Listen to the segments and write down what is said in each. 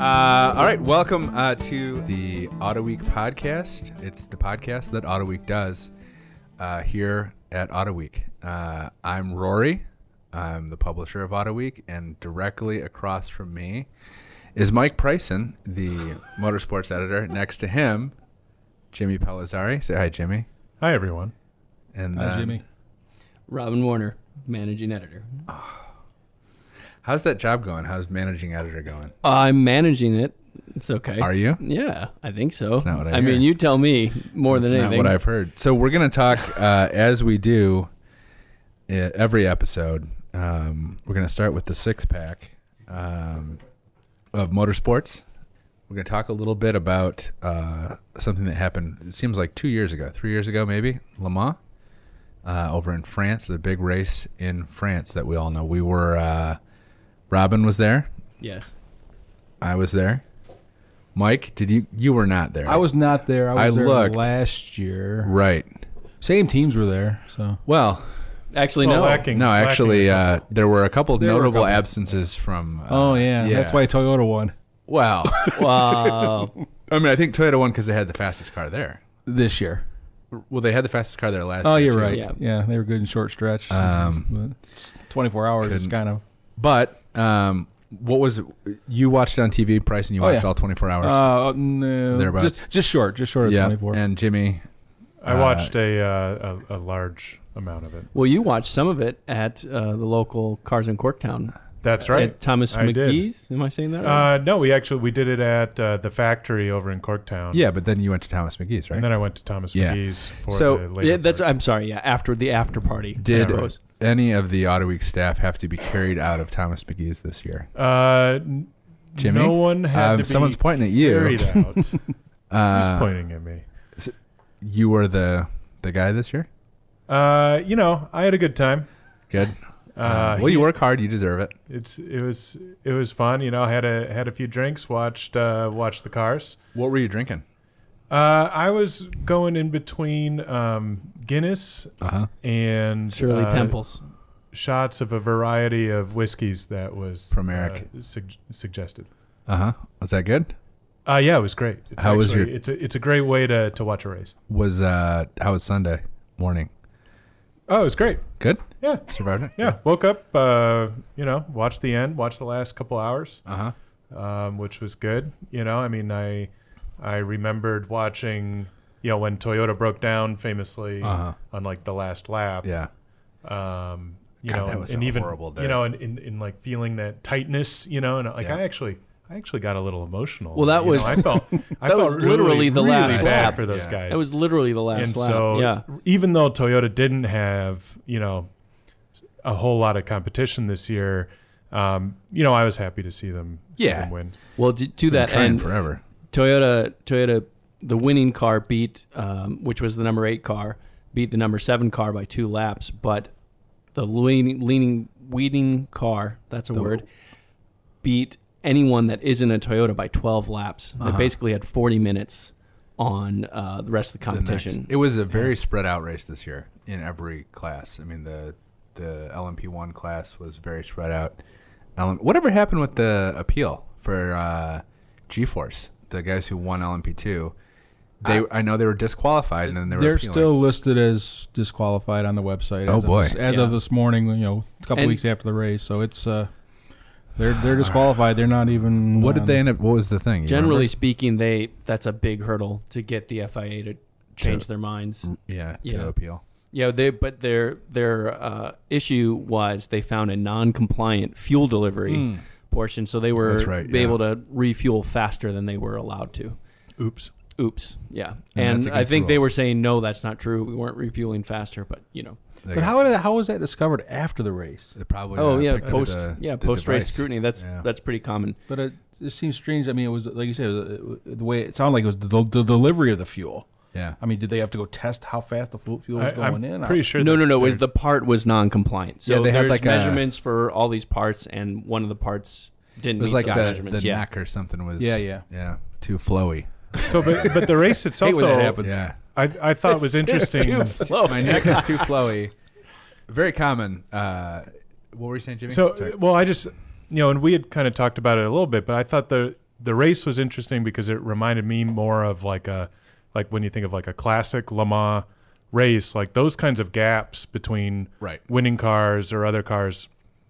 Uh, all right, welcome uh, to the Autoweek podcast. It's the podcast that Autoweek does uh, here at Autoweek. Uh, I'm Rory. I'm the publisher of Autoweek, and directly across from me is Mike Pryson, the motorsports editor. Next to him, Jimmy Pelizzari. Say hi, Jimmy. Hi, everyone. And Hi, then- Jimmy. Robin Warner, managing editor. How's that job going? How's managing editor going? I'm managing it. It's okay. Are you? Yeah, I think so. That's not what I mean, hear. you tell me more That's than not what I've heard. So we're going to talk uh, as we do uh, every episode. Um, we're going to start with the six pack um, of motorsports. We're going to talk a little bit about uh, something that happened. It seems like two years ago, three years ago, maybe Le Mans uh, over in France, the big race in France that we all know. We were. Robin was there. yes. I was there. Mike, did you? You were not there. I was not there. I was I there looked. last year. right. Same teams were there. So Well, Actually, Well, no. lacking- No, lacking actually, uh, there were a couple There were a notable couple. absences from. Uh, oh yeah, that's why Toyota won Wow. Wow. I mean, I think Toyota won because they had the fastest car there. this year. Well, they had the fastest car there last. Oh, year, you're too. right. Yeah. Yeah. they were good in short stretch. Um, 24 hours is kind of. But um, what was you watched it on TV, Pryson, and you Oh, watched yeah. all 24 hours? Uh, no, Thereabouts. just just short, just short of yeah, 24. and Jimmy. I Uh, watched a, uh, a a large amount of it. well, you watched some of it at uh, the local Cars in Corktown. That's right. At Thomas I did. McGee's. Am I saying that right? Uh, no, we actually we did it at uh, the factory over in Corktown. Yeah, but then you went to Thomas McGee's, right? and then I went to Thomas Yeah. McGee's for So- the later yeah, that's. part. I'm sorry. Yeah, after the after party. I Did suppose. Any of the Autoweek staff have to be carried out of Thomas McGee's this year? uh, Jimmy? No one had Um, to be someone's pointing at you. carried out. Who's Uh, pointing at me? you were the the guy this year. Uh, you know, I had a good time. Good. Uh, well, you work hard. You deserve it. It's it was it was fun. You know, I had a had a few drinks, watched uh, watched the cars. What were you drinking? Uh, I was going in between um, Guinness Uh huh. and Shirley uh, Temples. shots of a variety of whiskeys that was From Eric. uh, sug- suggested. Uh huh. Was that good? Uh, yeah, it was great. It's How was your- It's a it's a great way to to watch a race. Was uh how was Sunday morning? Oh, it was great. Good. Yeah, Survived it. yeah. Woke up, uh, you know, watched the end, watched the last couple hours, Uh huh. um, which was good. You know, I mean, I I remembered watching. You know, when Toyota broke down famously Uh-huh. on like the last lap. Yeah. um, you God, know, that was and a even horrible day. you know, in, in, in like feeling that tightness, you know, and like Yeah. I actually, I actually got a little emotional. Well, that you know, was- I felt, I that felt was really, literally the last bad lap. for those Yeah. guys. That was literally the last and lap. so, yeah. even though Toyota didn't have, you know, a whole lot of competition this year, um, you know, I was happy to see them, see Yeah. them win. Well, to, to that trying end, forever. Toyota Toyota the winning car beat um, which was the number eight car beat the number seven car by two laps, but the leaning leaning leading car that's a The- word beat anyone that isn't a Toyota by twelve laps. They Uh-huh. basically had forty minutes on uh, the rest of the The next- competition. It was a very spread out race this year in every class. I mean the the LMP one class was very spread out. Whatever happened with the appeal for uh, G-Force? The guys who won LMP two, they I, know they were disqualified and then they were They're appealing. still listed as disqualified on the website. Oh, as boy. Of this, as Yeah. of this morning, you know, a couple And- weeks after the race, so it's uh, they're they're disqualified. They're not even. What did they end up? What was the thing? Generally remember? speaking, they that's a big hurdle to get the FIA to change To- their minds. yeah, to Yeah. appeal. Yeah, they but their their uh, issue was they found a non-compliant fuel delivery portion, so they were. Right, yeah. able to refuel faster than they were allowed to. Oops. Oops, yeah, And and, I against the think they were saying no, that's not true. We weren't refueling faster, but you know, They But how did that, how was that discovered after the race? It probably. oh uh, yeah, post the, yeah post race scrutiny. That's Yeah. that's pretty common. But it, it seems strange. I mean, it was like you said, it was, uh, the way it sounded like it was the, the delivery of the fuel. Yeah. I mean, did they have to go test how fast the fuel, fuel was I, going am in? pretty sure. No, no, no. It was the part was non-compliant. So Yeah, they had there's like a- measurements for all these parts, and one of the parts didn't It was meet like the the, measurements. the yeah, neck or something was. Yeah, yeah. Yeah. Too flowy. So, but but the race itself, Hate that though, happens. Yeah. I I thought it was interesting. My neck is too flowy. Very common. Uh, what were you saying, Jimmy? So, Sorry. well, I just, you know, and we had kind of talked about it a little bit, but I thought the the race was interesting because it reminded me more of like a like when you think of like a classic Le Mans race, like those kinds of gaps between Right. winning cars or other cars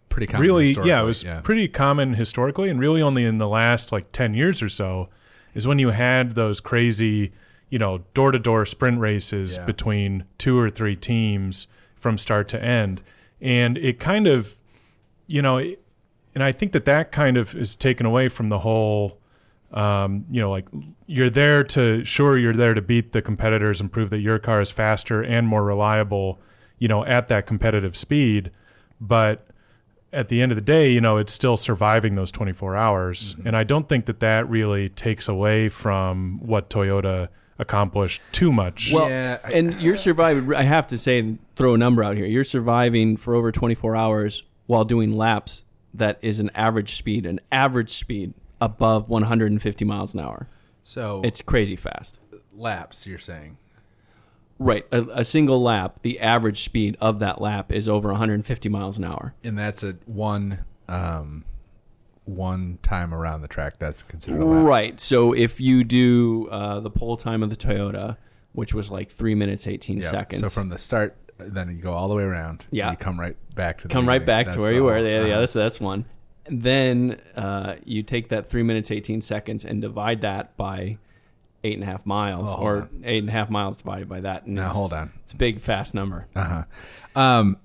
Pretty common really yeah it was yeah. pretty common historically and really only in the last like 10 years or so is when you had those crazy you know door-to-door sprint races Yeah. between two or three teams from start to end and it kind of you know it- and i think that that kind of is taken away from the whole um, you know like you're there to sure you're there to beat the competitors and prove that your car is faster and more reliable you know at that competitive speed but at the end of the day, you know, it's still surviving those 24 hours. Mm-hmm. And I don't think that that really takes away from what Toyota accomplished too much. Well, Yeah, I- and you're surviving. I have to say, throw a number out here. You're surviving for over 24 hours while doing laps that is an average speed, an average speed above 150 miles an hour. so It's crazy fast. laps. You're saying Right. A, a single lap, the average speed of that lap is over 150 miles an hour. and that's a one um one time around the track that's considered a lap. Right. So if you do uh, the pole time of the Toyota, which was like three minutes 18 Yeah. seconds. So from the start, then you go all the way around. Yeah. You come right back to the come right back That's to where you were. Yeah, yeah, that's that's one. Then uh, you take that three minutes eighteen seconds and divide that by eight and a half miles, Oh, or on. eight and a half miles divided by that. And Now it's- hold on. it's a big fast number. Uh huh. Um,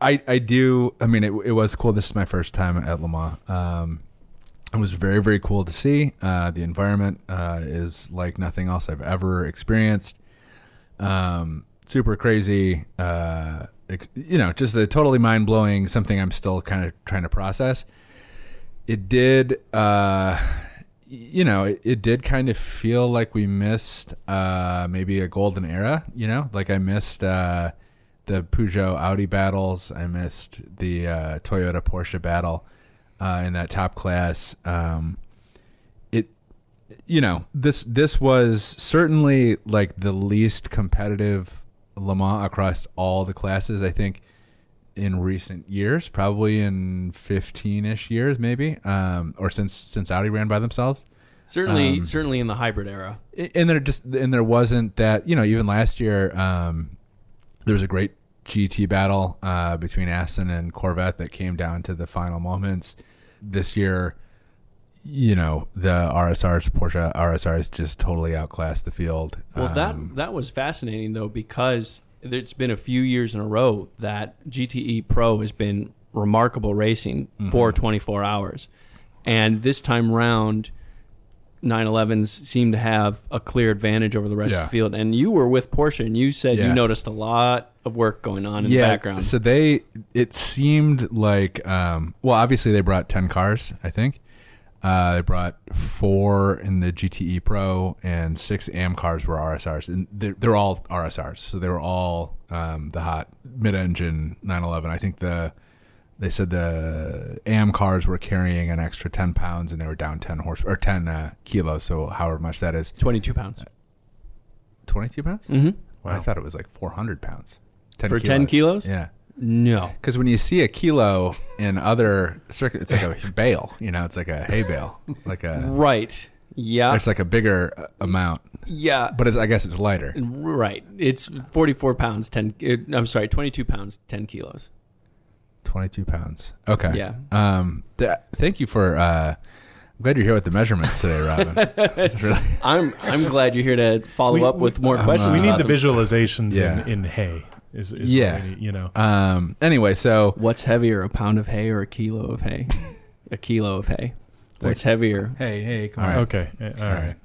I I do. I mean, it, it was cool. This is my first time at Le Mans. Um, it was very very cool to see. Uh, the environment uh, is like nothing else I've ever experienced. Um, super crazy. Uh, you know, just a totally mind blowing. Something I'm still kind of trying to process. It did. Uh, you know, it, it did kind of feel like we missed uh, maybe a golden era. You know, like I missed uh, the Peugeot Audi battles. I missed the uh, Toyota Porsche battle uh, in that top class. Um, it, you know, this this was certainly like the least competitive Le Mans across all the classes. I think in recent years, probably in fifteen-ish years, maybe, um, or since since Audi ran by themselves. Certainly, Um, certainly in the hybrid era. and there just and there wasn't that you know even last year um, there was a great GT battle uh, between Aston and Corvette that came down to the final moments. This year, you know the RSRs, Porsche RSRs, just totally outclassed the field. Well, Um, that that was fascinating though because it's been a few years in a row that GTE Pro has been remarkable racing for Mm-hmm. 24 hours, and this time round, 911s seem to have a clear advantage over the rest Yeah. of the field. And you were with Porsche, and you said Yeah. you noticed a lot of work going on in the background. So they, it seemed like, um, well, obviously they brought ten cars. I think uh, they brought four in the GTE Pro and six AM cars were RSRs, and they're, they're all RSRs. So they were all um, the hot mid-engine 911. I think the they said the AM cars were carrying an extra ten pounds, and they were down ten horse or ten uh, kilos. So however much that is, 22 pounds. twenty-two pounds. Mm-hmm. I thought it was like four hundred pounds. 10 For 10 kilos? Yeah. No. Because when you see a kilo in other circuits, it's like a bale. You know, it's like a hay bale, like a. Right. Yeah. It's like a bigger uh, amount, yeah. but it's, I guess it's lighter. Right. It's 44 pounds, 10. It, I'm sorry, 22 pounds, 10 kilos. Twenty-two pounds. Okay. Yeah. Um. Th- thank you for. Uh, I'm glad you're here with the measurements today, Robin. Really, I'm I'm glad you're here to follow We- up with more we- questions. we need the them. visualizations Yeah. in, in hay. Is, is Yeah. what need, you know. um. Anyway, so What's heavier, a pound of hay or a kilo of hay? a kilo of hay. What's heavier? Hey, hey, come All on. right. Okay. uh, All All right. right.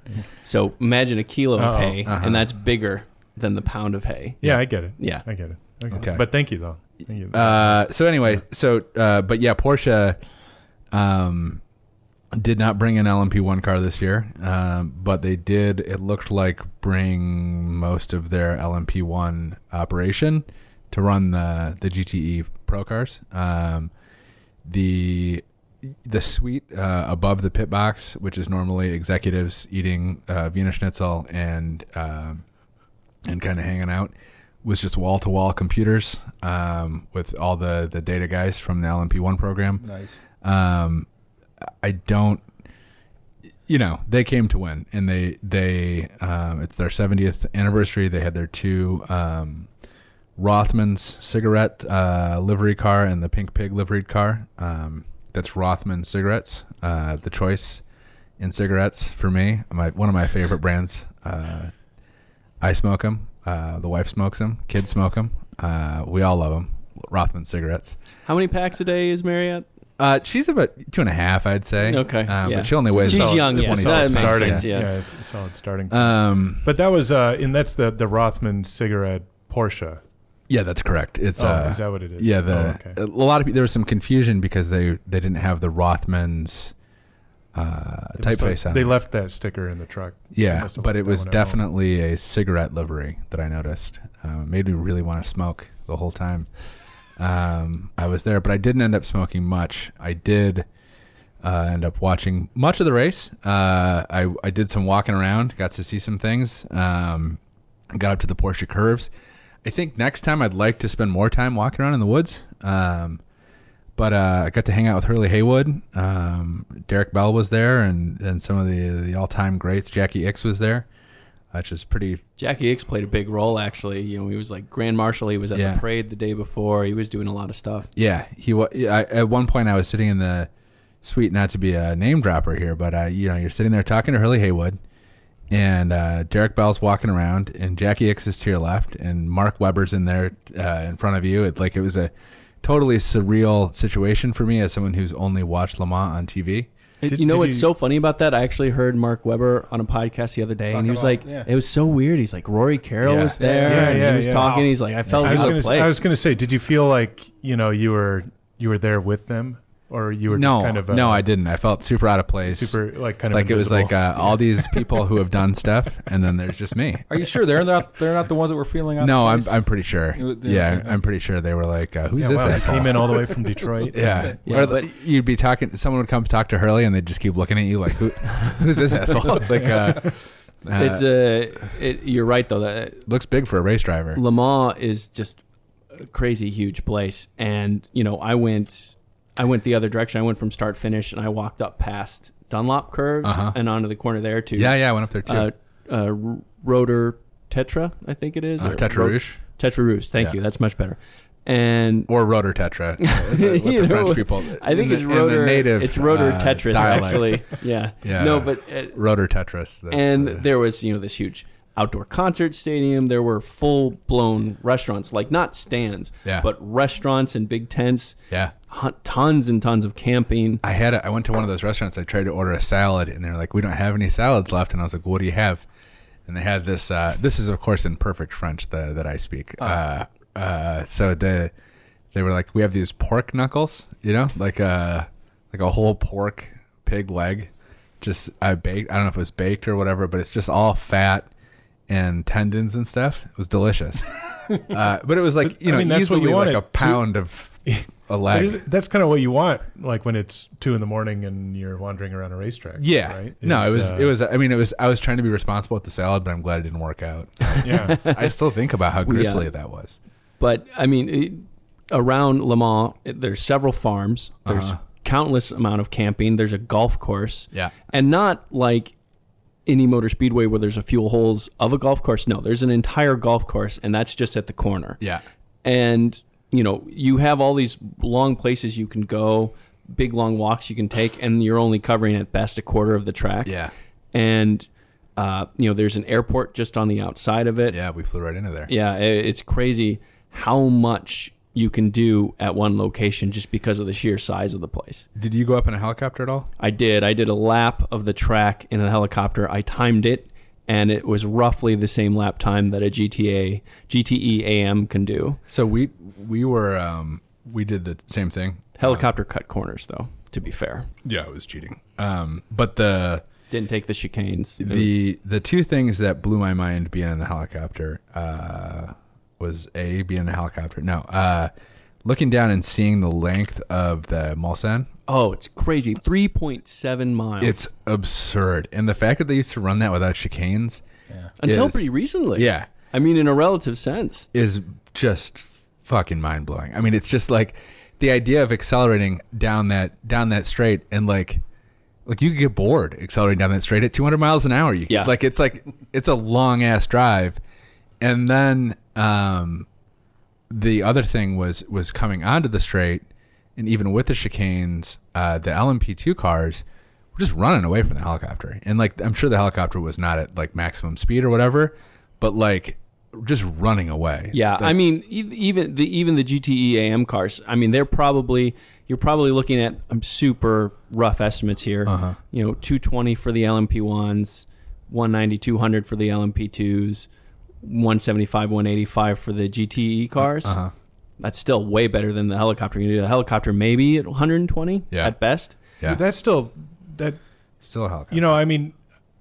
So imagine a kilo of Uh-oh. hay, Uh-huh. and that's bigger than the pound of hay. Yeah, I get it. Yeah. I get it. Okay. Okay. But thank you though. Thank you. Uh, so anyway, so uh, but yeah, Porsche um, did not bring an LMP1 car this year, um, but they did. It looked like bring most of their LMP1 operation to run the the GTE Pro cars. Um, the the suite uh, above the pit box, which is normally executives eating uh, Wiener Schnitzel and um, and kind of hanging out, was just wall to wall computers um, with all the the data guys from the LMP1 program. Nice. Um, I don't, you know, they came to win, and they they um, it's their 70th anniversary. They had their two um, Rothmans cigarette uh, livery car and the Pink Pig liveried car. Um, that's Rothman cigarettes. Uh, the choice in cigarettes for me, my one of my favorite brands. Uh, I smoke them. Uh, the wife smokes them. Kids smoke them. Uh, we all love them. Rothman cigarettes. How many packs a day is Marriott? Uh, she's about two and a half, I'd say. Okay, um, yeah. but she only weighs. She's about young, yeah, 20 that starting. sense, yeah. it's a solid starting. Um, but that was uh, and that's the the Rothman cigarette Porsche. yeah, that's correct. It's oh, uh, is that what it is? yeah. The Oh, okay. a lot of pe- there was some confusion because they they didn't have the Rothmans uh, typeface have- on. They it. left that sticker in the truck. Yeah, but it was one at home. definitely a cigarette livery that I noticed. Uh, made me really want to smoke the whole time. Um, I was there, but I didn't end up smoking much. I did uh, end up watching much of the race. Uh, I I did some walking around, got to see some things. Um, got up to the Porsche curves. I think next time I'd like to spend more time walking around in the woods. Um, but uh, I got to hang out with Hurley Haywood. Um, Derek Bell was there, and, and some of the the all time greats. Jacky Ickx was there, which is pretty. Jacky Ickx played a big role actually. You know, he was like Grand Marshal. He was at Yeah. the parade the day before. He was doing a lot of stuff. Yeah, he was. At one point, I was sitting in the suite, not to be a name dropper here, but uh, you know, you're sitting there talking to Hurley Haywood, and uh, Derek Bell's walking around, and Jacky Ickx is to your left, and Mark Webber's in there uh, in front of you. It, like it was a totally surreal situation for me as someone who's only watched Le Mans on TV. Did- you know what's you- so funny about that? I actually heard Mark Webber on a podcast the other day, and he was about- like, yeah. "It was so weird." He's like, "Rory Carroll Yeah. was there, Yeah, and yeah, he was talking." He's like, "I felt I was gonna place." I was going to say, did you feel like you know you were you were there with them, or you were no, just kind of uh, no, I didn't. I felt super out of place. super like kind of like it was like invisible? uh, all these people who have done stuff, and then there's just me. Are you sure they're not they're not the ones that were feeling out? No, the I'm place? I'm pretty sure. You- Yeah, okay. I'm pretty sure they were like, uh, "Who's yeah, this wow, asshole?" came in all the way from Detroit. Yeah, Yeah, or but- you'd be talking. Someone would come talk to Hurley, and they'd just keep looking at you like, "Who, who's this asshole?" like, uh, uh, it's a. It, you're right though. That looks big for a race driver. Le Mans is just a crazy huge place, and you know, I went, I went the other direction. I went from start finish, and I walked up past Dunlop curves Uh-huh. and onto the corner there too. Yeah, yeah, I went up there too. Uh, uh, Rotor Tetra, I think it is. Uh, or Tetra Ro- Rouge Tertre Rouge. Thank Yeah. you. That's much better. And or Rotor Tetra. You know, French people. I think in it's the, rotor. native. it's rotor uh, Tetris dialect. actually. Yeah. Yeah. No, but uh, Rotor Tetris. That's, and there was you know this huge outdoor concert stadium. There were full blown restaurants, like not stands, Yeah. but restaurants and big tents. yeah. Tons and tons of camping. I had a, I went to one of those restaurants. I tried to order a salad, and they're like, "We don't have any salads left." And I was like, "What do you have?" And they had this. Uh, this is, of course, in perfect French the, that I speak. Uh, uh, so the they were like, "We have these pork knuckles, you know, like a like a whole pork pig leg, just I baked. I don't know if it was baked or whatever, but it's just all fat and tendons and stuff. It was delicious. uh, but it was like But, you I know mean, that's what easily you like a to- pound of a leg. is- that's kind of what you want, like when it's two in the morning and you're wandering around a racetrack. Yeah. right? No, it Is, was uh, it was I mean it was I was trying to be responsible with the salad, but I'm glad it didn't work out. yeah. I still think about how We, uh, grisly that was. But I mean, it, around Le Mans, it- there's several farms. There's Uh-huh. countless amount of camping. There's a golf course. Yeah. and not like any motor speedway where there's a fuel holes of a golf course. No, there's an entire golf course, and that's just at the corner. Yeah. And you know, you have all these long places you can go, big long walks you can take, and you're only covering at best a quarter of the track. Yeah. And uh, you know, there's an airport just on the outside of it. Yeah, we flew right into there. Yeah, i- it's crazy how much you can do at one location just because of the sheer size of the place. Did you go up in a helicopter at all? I did. I did a lap of the track in a helicopter. I timed it, and it was roughly the same lap time that a GTA GTE AM can do. So we we were um we did the same thing. Helicopter cut corners, though. To be fair, Yeah, it was cheating. Um but the didn't take the chicanes. The the two things that blew my mind being in the helicopter uh was a being in a helicopter. No, uh looking down and seeing the length of the Mulsanne oh, it's crazy. Three point seven miles. It's absurd. And the fact that they used to run that without chicanes until is- pretty recently. Yeah. I mean, in a relative sense. is just fucking mind blowing. I mean, it's just like the idea of accelerating down that down that straight and like like you could get bored accelerating down that straight at 200 miles an hour. You could- Yeah. like it's like it's a long ass drive, and then um, the other thing was was coming onto the straight, and even with the chicanes, uh, the LMP2 cars were just running away from the helicopter, and like I'm sure the helicopter was not at like maximum speed or whatever, but like just running away. Yeah, Like, I mean, even the even the GTE AM cars. I mean, they're probably you're probably looking at um, super rough estimates here. Uh-huh. You know, 220 for the LMP ones, 190, 200 for the LMP twos, 175, 185 for the GTE cars. uh-huh. That's still way better than the helicopter. You do the helicopter maybe at 120 Yeah. at best. Yeah. That's still that Still a helicopter. You know, I mean,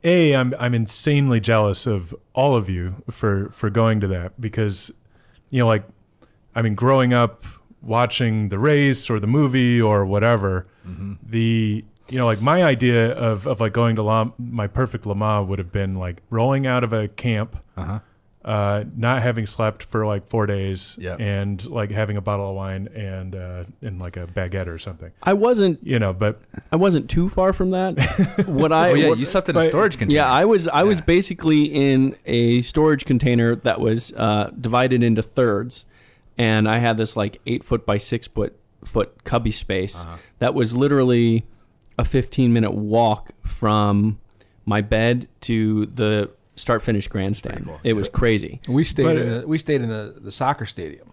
a I'm I'm insanely jealous of all of you for for going to that because, you know, like, I mean, growing up watching the race or the movie or whatever, Mm-hmm. the you know, like my idea of of like going to La, my perfect Le Mans would have been like rolling out of a camp, uh-huh. Uh, not having slept for like four days, Yep. and like having a bottle of wine and uh, and like a baguette or something, I wasn't you know. But I wasn't too far from that. what I Oh yeah, what- you slept in a storage container. Yeah, I was I was basically in a storage container that was uh, divided into thirds, and I had this like eight foot by six foot foot cubby space Uh-huh. that was literally a fifteen minute walk from my bed to the start finish grandstand. cool. It was crazy. We stayed But, in uh, a, we stayed in the, the soccer stadium.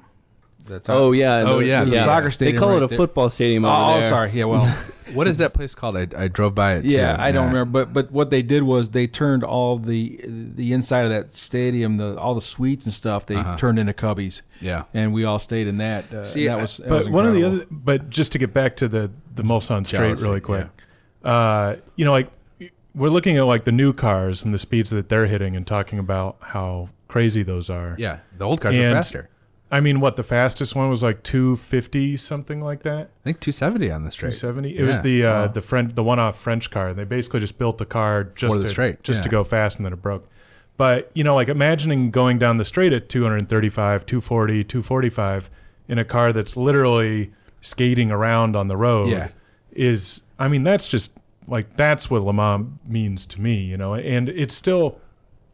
That's Oh yeah, Oh, the- yeah, the soccer They stadium call it a there. football stadium. Oh, over oh, there. sorry. Yeah, well, What is that place called? I, I drove by it. Too. yeah, I don't remember, but but what they did was they turned all the the inside of that stadium, the all the suites and stuff, they Uh-huh. turned into cubbies, Yeah, and we all stayed in that. Uh, See, that was, that but was one of the other but just to get back to the the mulsanne straight Jealousy, really quick uh you know like we're looking at like the new cars and the speeds that they're hitting and talking about how crazy those are yeah. The old cars are And- faster. i mean what the fastest one was like 250 something like that I think 270 on the straight. 270 it was Yeah. the uh Oh. the french the one-off french car they basically just built the car just For the to, straight, just to yeah. go fast and then it broke but you know like imagining going down the straight at 235 240 245 in a car that's literally skating around on the road Yeah. is I mean that's just like that's what Le Mans means to me, you know, and it still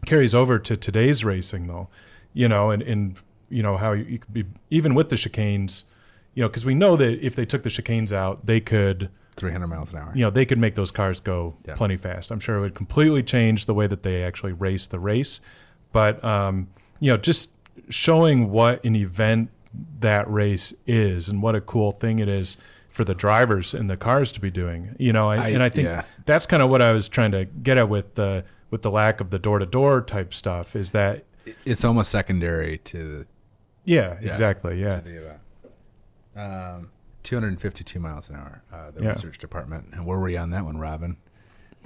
carries over to today's racing though, you know, and and you know how you, you could be even with the chicanes, you know, because we know that if they took the chicanes out, they could 300 miles an hour. you know they could make those cars go Yeah. plenty fast. I'm sure it would completely change the way that they actually race the race, but um, you know just showing what an event that race is and what a cool thing it is for the drivers and the cars to be doing. You know, and I- I, and I think yeah. that's kind of what I was trying to get at with the with the lack of the door to door type stuff. Is that It's almost secondary to yeah, Yeah. exactly yeah. the, to the event. Um, 252 miles an hour. Uh, the Yeah. research department. And where were you on that one, Robin?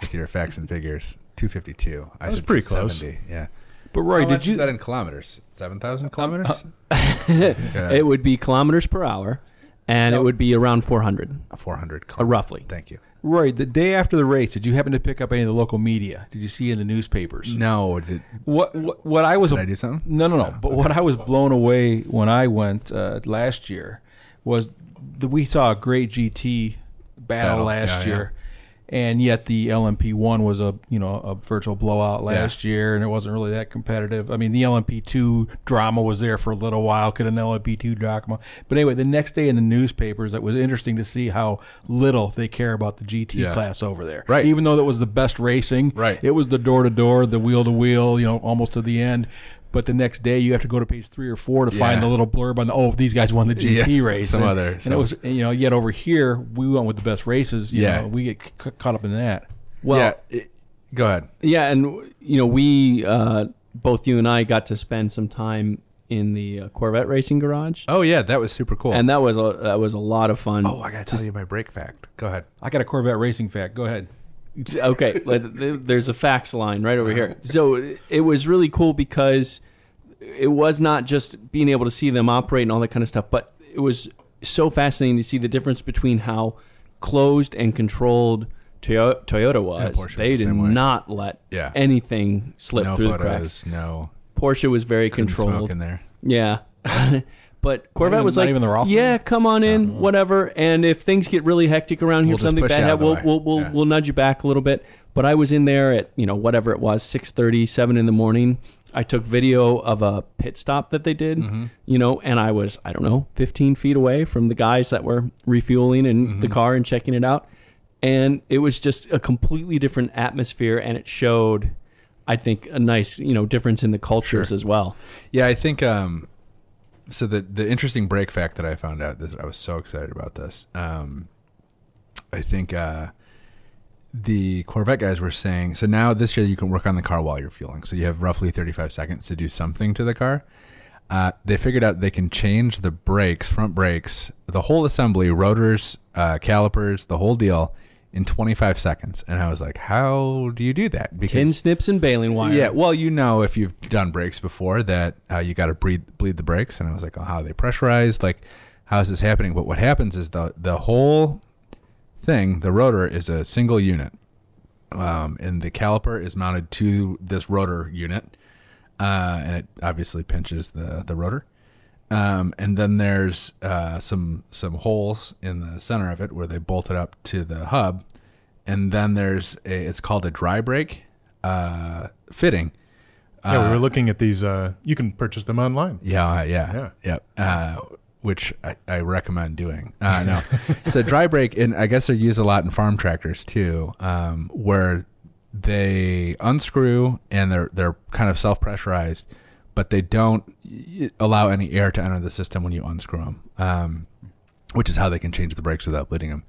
With your facts and figures. 252. I was said pretty close. Yeah. But Rory, How did much you? is that in kilometers? 7,000 kilometers? Yeah. It would be kilometers per hour, and it would be around 400, 400 uh, roughly. Thank you. Rory, the day after the race, did you happen to pick up any of the local media? Did you see it in the newspapers? No. Did, What what, what I was did I do something? No, no, no. But what I was blown away when I went uh, last year was that we saw a great GT battle, Battle, last yeah, year, and yet the LMP one was a you know a virtual blowout last year, and it wasn't really that competitive. I mean, the LMP two drama was there for a little while. Could an LMP two drama? But anyway, the next day in the newspapers, it was interesting to see how little they care about the GT Yeah. class over there. Right. Even though that was the best racing, Right. It was the door to door, the wheel to wheel, you know, almost to the end. But the next day, you have to go to page three or four to find the little blurb on the oh, these guys won the GT Yeah, race. some and, other- and some- it was you know yet over here we went with the best races. You Yeah. know, we get c- caught up in that. Well, yeah. it- go ahead. Yeah, and you know, we uh, both you and I got to spend some time in the uh, Corvette racing garage, Oh, yeah. That was super cool. and that was a that was a lot of fun. oh, I got to tell you my break fact. Go ahead. I got a Corvette racing fact. Go ahead. Okay, there's a fax line right over here. So it was really cool because it was not just being able to see them operate and all that kind of stuff, but it was so fascinating to see the difference between how closed and controlled Toyota was. Was they the did not let Yeah. anything slip no through photos. the cracks. No. Porsche was very Couldn't controlled. smoke in there. Yeah. But Corvette even- was not like, even the Rothman? "Yeah, come on in, whatever." And if things get really hectic around here, We'll if just something push bad, out happens, of the we'll way. we'll we'll, Yeah. we'll nudge you back a little bit. But I was in there at you know whatever it was, 6:30, 7 in the morning. I took video of a pit stop that they did, Mm-hmm. you know, and I was I don't know 15 feet away from the guys that were refueling in Mm-hmm. the car and checking it out, and it was just a completely different atmosphere, and it showed. I think a nice, you know, difference in the cultures as well. Yeah, I think um so the the interesting break fact that I found out this I was so excited about this. Um I think uh the Corvette guys were saying so now this year you can work on the car while you're fueling. So you have roughly 35 seconds to do something to the car. Uh, they figured out they can change the brakes, front brakes, the whole assembly, rotors, uh, calipers, the whole deal in 25 seconds. And I was like, how do you do that? Because Tin snips and baling wire. Yeah, well, you know, if you've done brakes before, that uh, you got to bleed bleed the brakes, and I was like, oh, how are they pressurized? Like, how is this happening? But what happens is the the whole thing, the rotor is a single unit, um, and the caliper is mounted to this rotor unit, uh, and it obviously pinches the the rotor. Um, and then there's uh, some some holes in the center of it where they bolt it up to the hub, and then there's a it's called a dry brake uh, fitting. Yeah, we Uh, were looking at these. Uh, you can purchase them online. Yeah, uh, yeah, Yeah. yeah. Uh, which I, I recommend doing. Uh, no, it's a dry brake, and I guess they're used a lot in farm tractors too, um, where they unscrew and they're they're kind of self pressurized, but they don't allow any air to enter the system when you unscrew them, um, which is how they can change the brakes without bleeding them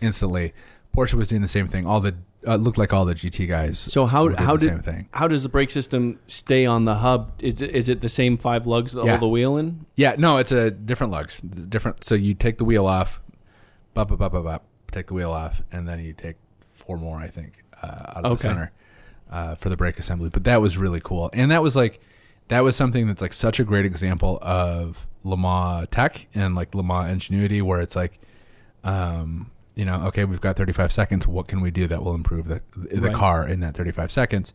instantly. Porsche was doing the same thing. All the uh, looked like all the GT guys. So how how the did same thing? how does the brake system stay on the hub? Is it, is it the same five lugs that Yeah. hold the wheel in? Yeah, no, it's a different lugs. It's different. So you take the wheel off, bop, bop, bop, bop, bop, take the wheel off, and then you take four more, I think, uh, out of the center uh, for the brake assembly. But that was really cool, and that was like, that was something that's like such a great example of Le Mans tech and like Le Mans ingenuity, where it's like, um, you know, okay, we've got 35 seconds. What can we do that will improve the the Right. car in that 35 seconds?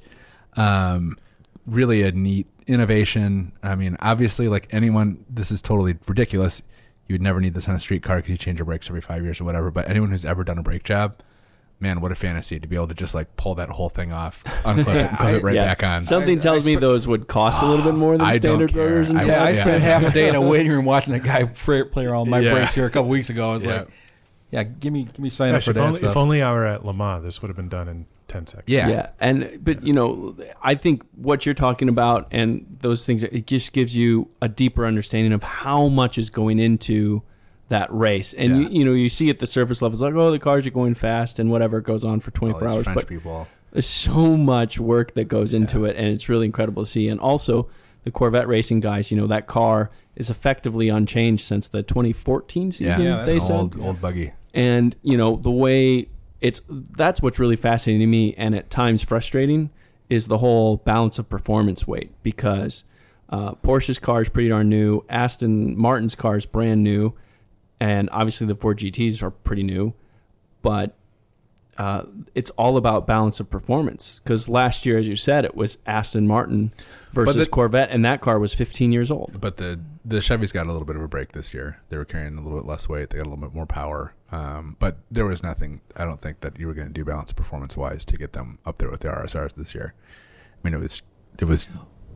Um, really a neat innovation. I mean, obviously, like anyone, this is totally ridiculous. You would never need this on a street car because you change your brakes every five years or whatever. But anyone who's ever done a brake job, man, what a fantasy to be able to just like pull that whole thing off, unclip it, and clip it right Yeah. back on. Something I- tells I me sp- those would cost a little bit more than I standard care. rotors and I- Yeah, I Yeah. spent half a day in a waiting room watching a guy play around with my Yeah. brakes here a couple weeks ago. I was Yeah. like, "Yeah, give me, give me sign Gosh, up if for that only, stuff." if only I were at Le Mans, this would have been done in ten seconds. yeah. Yeah, and but you know, I think what you're talking about and those things, it just gives you a deeper understanding of how much is going into that race. And Yeah. you, you know, you see at the surface level, it's like, oh, the cars are going fast and whatever it goes on for 24 these hours. French But people. there's so much work that goes into it, and it's really incredible to see. And also, the Corvette racing guys, you know, that car is effectively unchanged since the 2014 season. Yeah, it's they said old old buggy. and you know the way it's that's what's really fascinating to me and at times frustrating is the whole balance of performance weight because uh, Porsche's car is pretty darn new, Aston Martin's car is brand new, and obviously the Ford GTS are pretty new, but uh, it's all about balance of performance because last year, as you said, it was Aston Martin versus the- Corvette, and that car was 15 years old. But the the Chevys got a little bit of a break this year. They were carrying a little bit less weight. They got a little bit more power. Um, but there was nothing. I don't think that you were going to do balance performance wise to get them up there with the RSRs this year. I mean, it was it was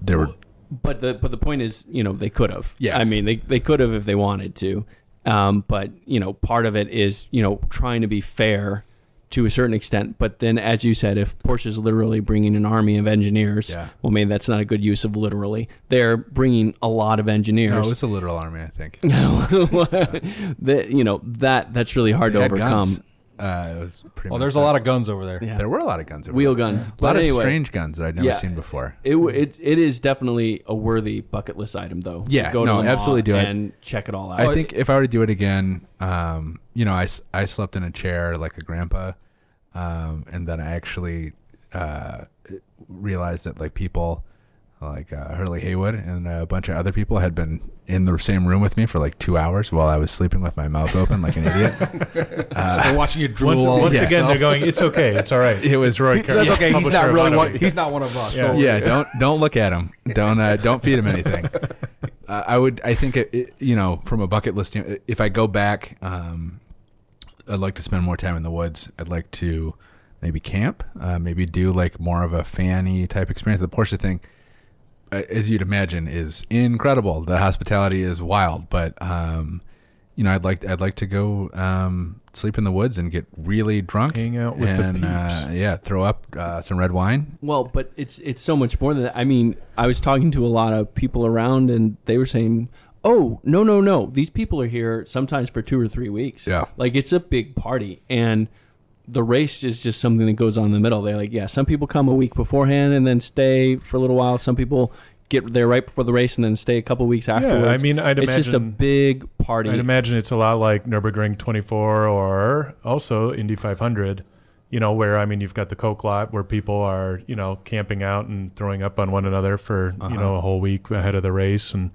they were But the but the point is, you know, they could have. Yeah. I mean, they they could have if they wanted to. Um, but you know, part of it is you know trying to be fair to a certain extent. But then, as you said, if Porsche is literally bringing an army of engineers, Yeah. well, maybe that's not a good use of literally. They're bringing a lot of engineers. no, it engineers. was a literal army. I think that you know that that's really hard They to overcome. guns. Uh, it was pretty. well, much there's a lot of guns over there. Yeah. There were a lot of guns. over Wheel there. guns. A lot But of anyway, strange guns that I'd never Yeah. seen before. It, w- it's it is definitely a worthy bucket list item though. Yeah, go to no, Le Mans absolutely do it. and check it all out. I think if I were to do it again, um, you know, I, I slept in a chair like a grandpa, um, and then I actually uh, realized that like people like uh, Hurley Haywood and a bunch of other people had been in the same room with me for like two hours while I was sleeping with my mouth open like an idiot. They're watching you drool Once, all once over again, they're going. It's okay. It's all right. It was- Rory. That's okay. He's not really one. He's not one of us. Yeah. Don't yeah, don't don't look at him. Don't uh, don't feed him anything. uh, I would. I think it, it, you know, from a bucket list, if I go back, um, I'd like to spend more time in the woods. I'd like to maybe camp, uh, maybe do like more of a fanny type experience. The Porsche thing, uh, as you'd imagine, is incredible. The hospitality is wild, but um, you know, I'd like I'd like to go um, sleep in the woods and get really drunk, Hang out with and, the uh, peeps. yeah, throw up uh, some red wine. Well, but it's it's so much more than that. I mean, I was talking to a lot of people around, and they were saying, "Oh, no, no, no! These people are here sometimes for two or three weeks. Yeah. like it's a big party, and the race is just something that goes on in the middle. They're like, yeah, some people come a week beforehand and then stay for a little while. Some people get there right before the race and then stay a couple weeks afterwards. Yeah, I mean, I'd imagine it's just a big party. I'd imagine it's a lot like Nurburgring 24 or also Indy 500. You know, where I mean, you've got the Coke lot where people are, you know, camping out and throwing up on one another for Uh-huh. you know a whole week ahead of the race and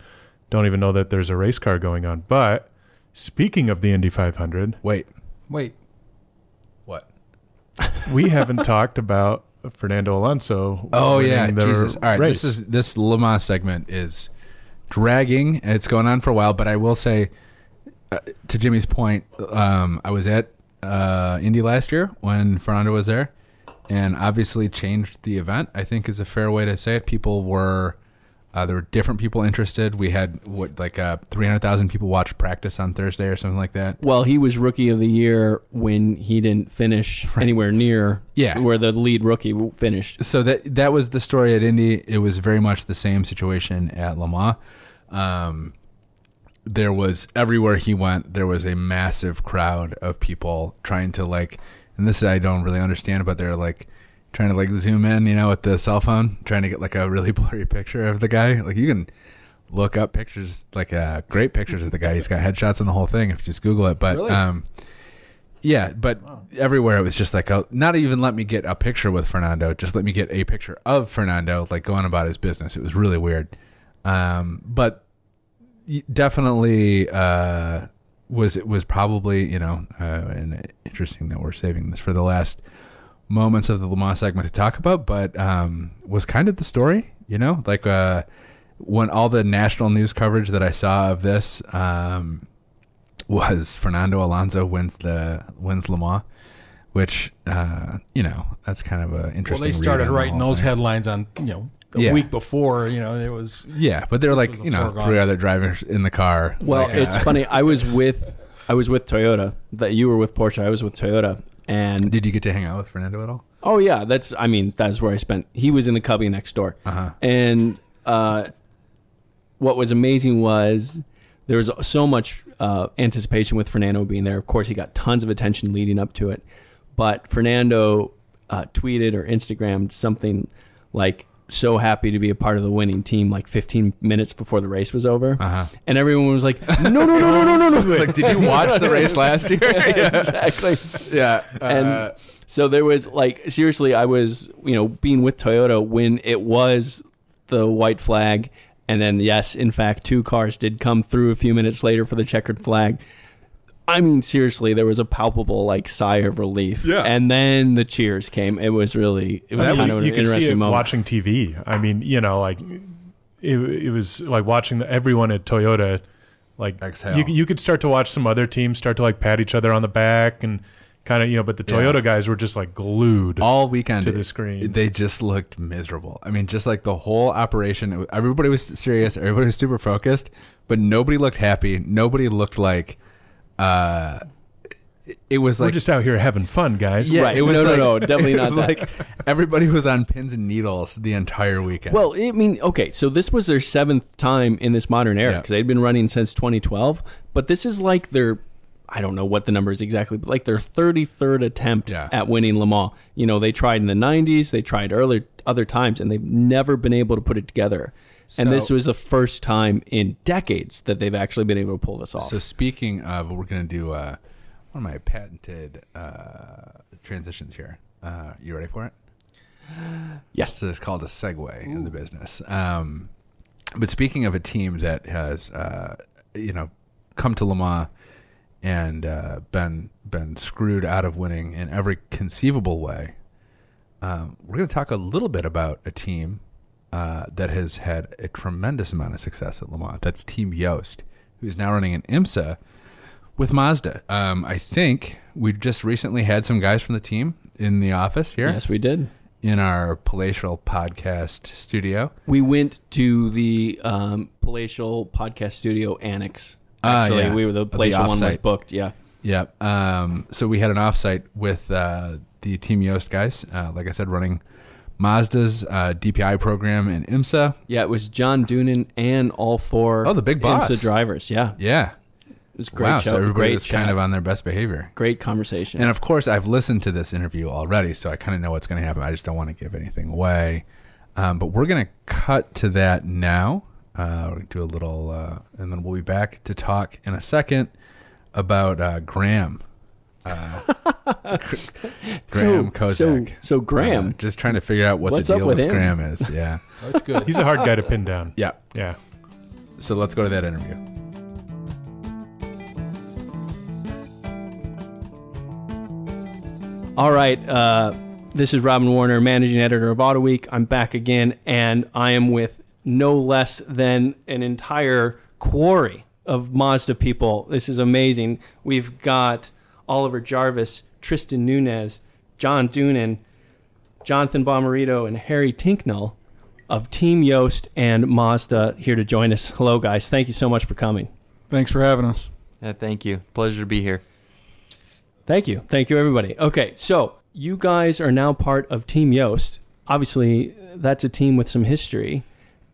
don't even know that there's a race car going on. But speaking of the Indy 500, Wait, Wait, what? we haven't talked about Fernando Alonso. Oh yeah, Jesus! All right, race. this is this Le Mans segment is dragging. It's going on for a while, but I will say, uh, to Jimmy's point, um, I was at uh, Indy last year when Fernando was there, and obviously changed the event. I think is a fair way to say it. People were. Uh, there were different people interested. We had what like uh, three hundred thousand people watch practice on Thursday or something like that. Well, he was rookie of the year when he didn't finish anywhere near Yeah. where the lead rookie finished. so that that was the story at Indy. It was very much the same situation at Le Mans. Um, there was everywhere he went, there was a massive crowd of people trying to like, and this I don't really understand, but they're like trying to like zoom in, you know, with the cell phone, trying to get like a really blurry picture of the guy. Like you can look up pictures, like uh, great pictures of the guy. He's got headshots on the whole thing if you just Google it. But Really? um, yeah, but everywhere it was just like, a, not even let me get a picture with Fernando, just let me get a picture of Fernando, like going about his business. It was really weird. Um, but definitely uh, was it was probably you know uh, and interesting that we're saving this for the last moments of the Le Mans segment to talk about, but um, was kind of the story, you know, like uh, when all the national news coverage that I saw of this um, was Fernando Alonso wins the wins Le Mans, which uh, you know that's kind of a interesting. well, they started on the writing those thing. headlines on you know a Yeah. week before. You know, it was Yeah, but they're like you know foregone. three other drivers in the car. Well, like, it's uh, funny. I was with I was with Toyota. That you were with Porsche. I was with Toyota. And Did you get to hang out with Fernando at all? oh yeah, that's I mean that's where I spent. He was in the cubby next door. Uh huh. And uh, what was amazing was there was so much uh, anticipation with Fernando being there. Of course, he got tons of attention leading up to it. But Fernando uh, tweeted or Instagrammed something like, so happy to be a part of the winning team like 15 minutes before the race was over. Uh huh. And everyone was like, no, no, no, no, no, no, no. like, did you watch the race last year? yeah. exactly. Yeah. And uh, so there was like seriously, I was you know being with Toyota when it was the white flag, and then yes, in fact, two cars did come through a few minutes later for the checkered flag. I mean, seriously, there was a palpable like sigh of relief. Yeah. and then the cheers came. It was really it was That kind was- of an you could see interesting it moment. watching TV. I mean, you know, like it, it was like watching the, everyone at Toyota. Like Exhale. you, you could start to watch some other teams start to like pat each other on the back and kind of you know, but the Yeah. Toyota guys were just like glued. all weekend to the screen. They just looked miserable. I mean, just like the whole operation. Everybody was serious. Everybody was super focused, but nobody looked happy. Nobody looked like. Uh, it- it was We're just out here having fun, guys. yeah. Right. It was No, no, like, no, definitely it not was that. like everybody was on pins and needles the entire weekend. Well, I mean, okay, so this was their seventh time in this modern era Yeah. because they'd been running since 2012, but this is like their, I don't know what the number is exactly, but like their 33rd attempt Yeah. at winning Le Mans. You know, they tried in the 90s, they tried earlier other times, and they've never been able to put it together. And this was the first time in decades that they've actually been able to pull this off. So speaking of, we're gonna do uh, one of my patented uh, transitions here. Uh, you ready for it? yes. So it's called a segue in the business. Um, but speaking of a team that has, uh, you know, come to Le Mans and uh, been been screwed out of winning in every conceivable way, um, we're going to talk a little bit about a team uh, that has had a tremendous amount of success at Le Mans. That's Team Joest, who's now running an IMSA with Mazda. Um, I think we just recently had some guys from the team in the office here Yes, we did. in our palatial podcast studio. We went to the um, Palatial Podcast Studio Annex. Ah, Actually, yeah. we were the Of the palatial one was booked. Yeah. Yep. Um, so we had an offsite with uh, the Team Joest guys. Uh, like I said, running Mazda's uh, DPI program in IMSA. Yeah, it was John Doonan and all four Oh, the big boss. IMSA drivers. Yeah. Yeah. It was great wow. show. So everybody great was kind of on their best behavior. great conversation. And of course, I've listened to this interview already, so I kind of know what's going to happen. I just don't want to give anything away. Um, but we're going to cut to that now. Uh, we're going to do a little, uh, and then we'll be back to talk in a second about uh, Graham. Uh, Graham Kozak. So, so Graham, Uh, just trying to figure out what What's the up deal with with. Graham is. Yeah. That's good. He's a hard guy to pin down. yeah. Yeah. So let's go to that interview. All right. Uh, this is Robin Warner, managing editor of Autoweek. I'm back again, and I am with no less than an entire quarry of Mazda people. This is amazing. We've got Oliver Jarvis, Tristan Nunez, John Doonan, Jonathan Bomarito, and Harry Tinknell of Team Joest and Mazda here to join us. Hello, guys. Thank you so much for coming. Thanks for having us. Yeah, thank you. Pleasure to be here. Thank you. Thank you, everybody. Okay, so you guys are now part of Team Joest. Obviously, that's a team with some history.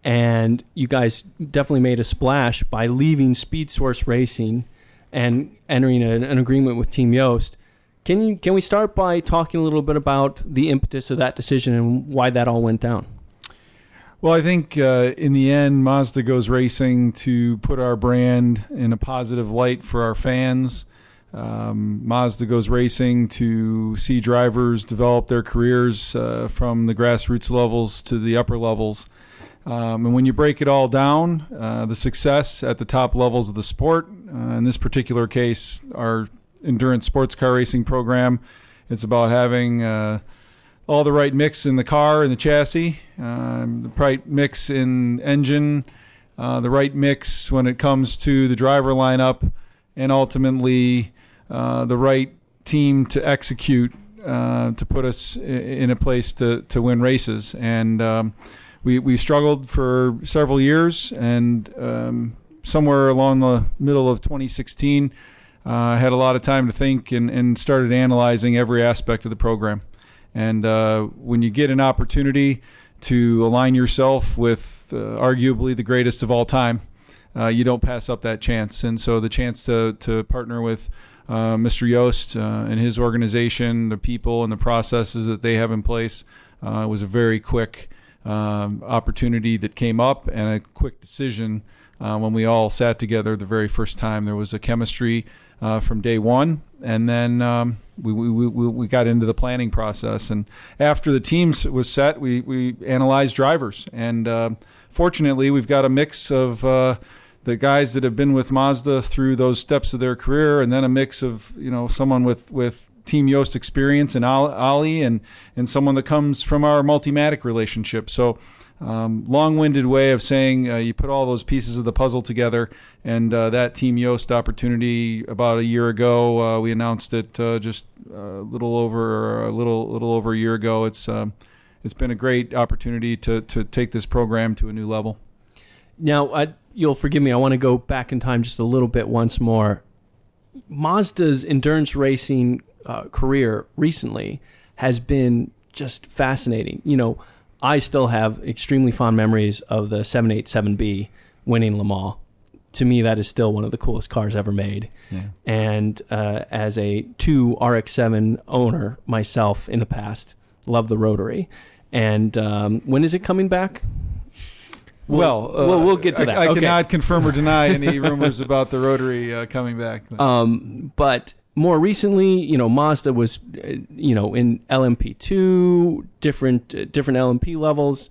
And you guys definitely made a splash by leaving Speed Source Racing and entering an, agreement with Team Joest. Can you can we start by talking a little bit about the impetus of that decision and why that all went down? Well, I think uh, in the end, Mazda goes racing to put our brand in a positive light for our fans. Um, Mazda goes racing to see drivers develop their careers uh, from the grassroots levels to the upper levels. Um, and when you break it all down, uh, the success at the top levels of the sport, uh, in this particular case, our endurance sports car racing program, it's about having uh, all the right mix in the car and the chassis, um, the right mix in engine, uh, the right mix when it comes to the driver lineup, and ultimately uh, the right team to execute uh, to put us in a place to, to win races. And um, we, we struggled for several years, and um, somewhere along the middle of 2016, uh, I had a lot of time to think and, and started analyzing every aspect of the program. And uh, when you get an opportunity to align yourself with uh, arguably the greatest of all time, uh, you don't pass up that chance. And so the chance to, to partner with uh, Mr. Joest and his organization, the people and the processes that they have in place was a very quick um, opportunity that came up and a quick decision uh, when we all sat together the very first time. There was a chemistry uh, from day one, and then um, we, we, we, we got into the planning process. And after the teams was set, we, we analyzed drivers. And uh, fortunately, we've got a mix of uh, the guys that have been with Mazda through those steps of their career, and then a mix of you know someone with with Team Joest experience and Ollie, and and someone that comes from our Multimatic relationship. So. Um, long-winded way of saying uh, you put all those pieces of the puzzle together, and uh, that Team Joest opportunity about a year ago, uh, we announced it uh, just a little over a little little over a year ago. It's um, it's been a great opportunity to to take this program to a new level. Now, I, you'll forgive me. I want to go back in time just a little bit once more. Mazda's endurance racing uh, career recently has been just fascinating. You know, I still have extremely fond memories of the 787B winning Le Mans. To me, that is still one of the coolest cars ever made. Yeah. And uh, as a two RX-7 owner myself in the past, love the rotary. And um, when is it coming back? Well, uh, we'll, we'll get to I, that. I Okay. cannot confirm or deny any rumors about the rotary uh, coming back. Um, but more recently, you know, Mazda was, uh, you know, in LMP2, different uh, different LMP levels,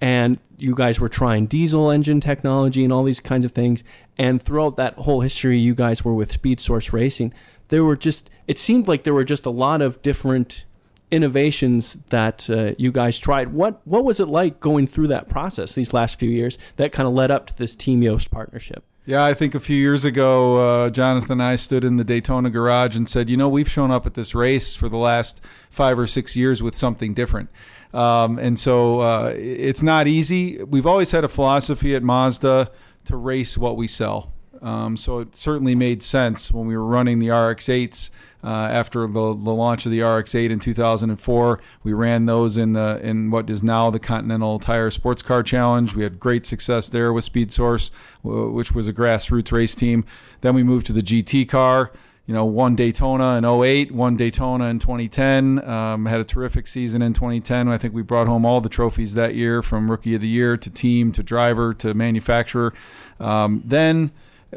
and you guys were trying diesel engine technology and all these kinds of things. And throughout that whole history, you guys were with Speed Source Racing. There were just, it seemed like there were just a lot of different innovations that uh, you guys tried. What what was it like going through that process these last few years that kind of led up to this Team Joest partnership? Yeah, I think a few years ago, uh, Jonathan and I stood in the Daytona garage and said, you know, we've shown up at this race for the last five or six years with something different. Um, and so uh, it's not easy. We've always had a philosophy at Mazda to race what we sell. Um, so it certainly made sense when we were running the RX-8s uh, after the, the launch of the RX-8 in 2004. We ran those in the in what is now the Continental Tire Sports Car Challenge. We had great success there with Speed Source, which was a grassroots race team. Then we moved to the GT car you know, won Daytona in 08, won Daytona in 2010, um, had a terrific season in 2010. I think we brought home all the trophies that year from Rookie of the Year to team to driver to manufacturer. Um, then,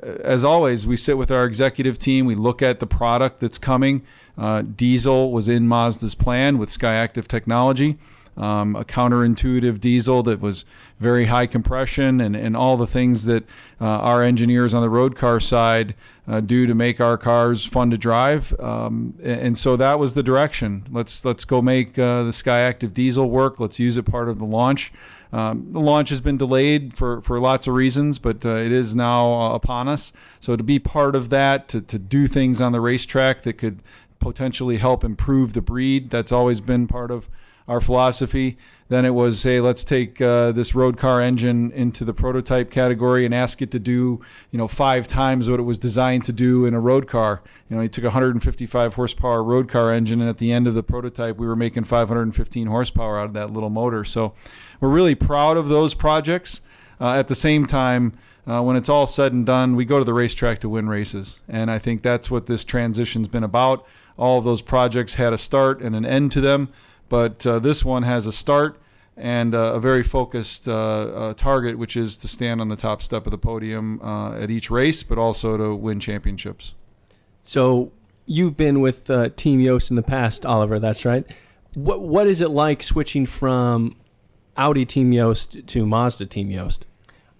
as always, we sit with our executive team. We look at the product that's coming. Uh, diesel was in Mazda's plan with Skyactiv technology, um, a counterintuitive diesel that was very high compression and, and all the things that uh, our engineers on the road car side uh, do to make our cars fun to drive. Um, and, and, so that was the direction. Let's let's go make uh, the Skyactiv diesel work. Let's use it part of the launch. Um, the launch has been delayed for, for lots of reasons, but uh, it is now uh, upon us. So to be part of that, to, to do things on the racetrack that could potentially help improve the breed, that's always been part of our philosophy. Then it was, hey, let's take uh, this road car engine into the prototype category and ask it to do, you know, five times what it was designed to do in a road car. You know, he took a 155 horsepower road car engine, and at the end of the prototype, we were making 515 horsepower out of that little motor. So we're really proud of those projects. Uh, at the same time, uh, when it's all said and done, we go to the racetrack to win races. And I think that's what this transition's been about. All of those projects had a start and an end to them. But uh, this one has a start and uh, a very focused uh, uh, target, which is to stand on the top step of the podium uh, at each race, but also to win championships. So you've been with uh, Team Joest in the past, Oliver. That's right. What What is it like switching from Audi Team Joest to Mazda Team Joest?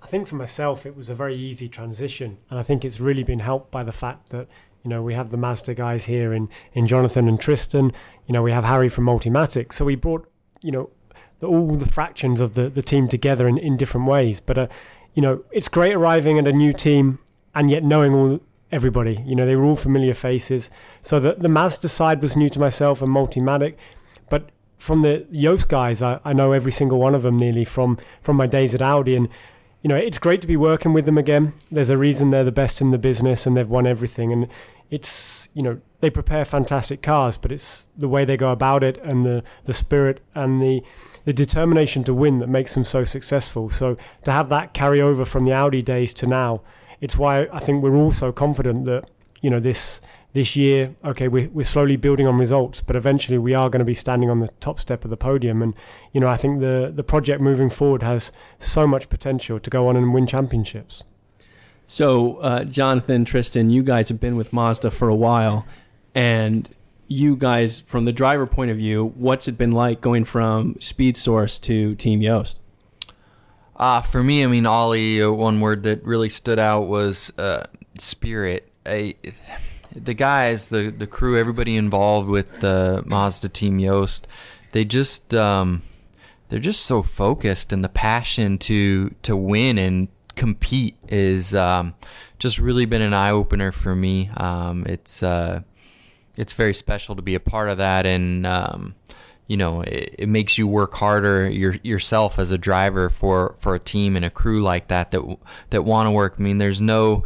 I think for myself, it was a very easy transition, and I think it's really been helped by the fact that you know, we have the Mazda guys here in, in Jonathan and Tristan. You know, we have Harry from Multimatic. So we brought, you know, the, all the fractions of the, the team together in, in different ways. But, uh, you know, it's great arriving at a new team and yet knowing all everybody. You know, they were all familiar faces. So the, the Mazda side was new to myself and Multimatic. But from the Joest guys, I, I know every single one of them nearly from, from my days at Audi. And, you know, it's great to be working with them again. There's a reason they're the best in the business and they've won everything. And it's you know they prepare fantastic cars, but it's the way they go about it and the the spirit and the the determination to win that makes them so successful. So to have that carry over from the Audi days to now, it's why I think we're all so confident that you know this this year, okay, we're, we're slowly building on results, but eventually we are going to be standing on the top step of the podium. And, you know, I think the, the project moving forward has so much potential to go on and win championships. So, uh, Jonathan, Tristan, you guys have been with Mazda for a while, and you guys, from the driver point of view, what's it been like going from Speed Source to Team Joest? Uh, for me, I mean, Ollie, uh, one word that really stood out was uh, spirit. I, the guys, the the crew, everybody involved with the Mazda Team Joest, they just um, they're just so focused and the passion to to win and compete is um, just really been an eye opener for me. Um, it's uh, it's very special to be a part of that, and um, you know it, it, makes you work harder your, yourself as a driver for, for a team and a crew like that that that want to work. I mean, there's no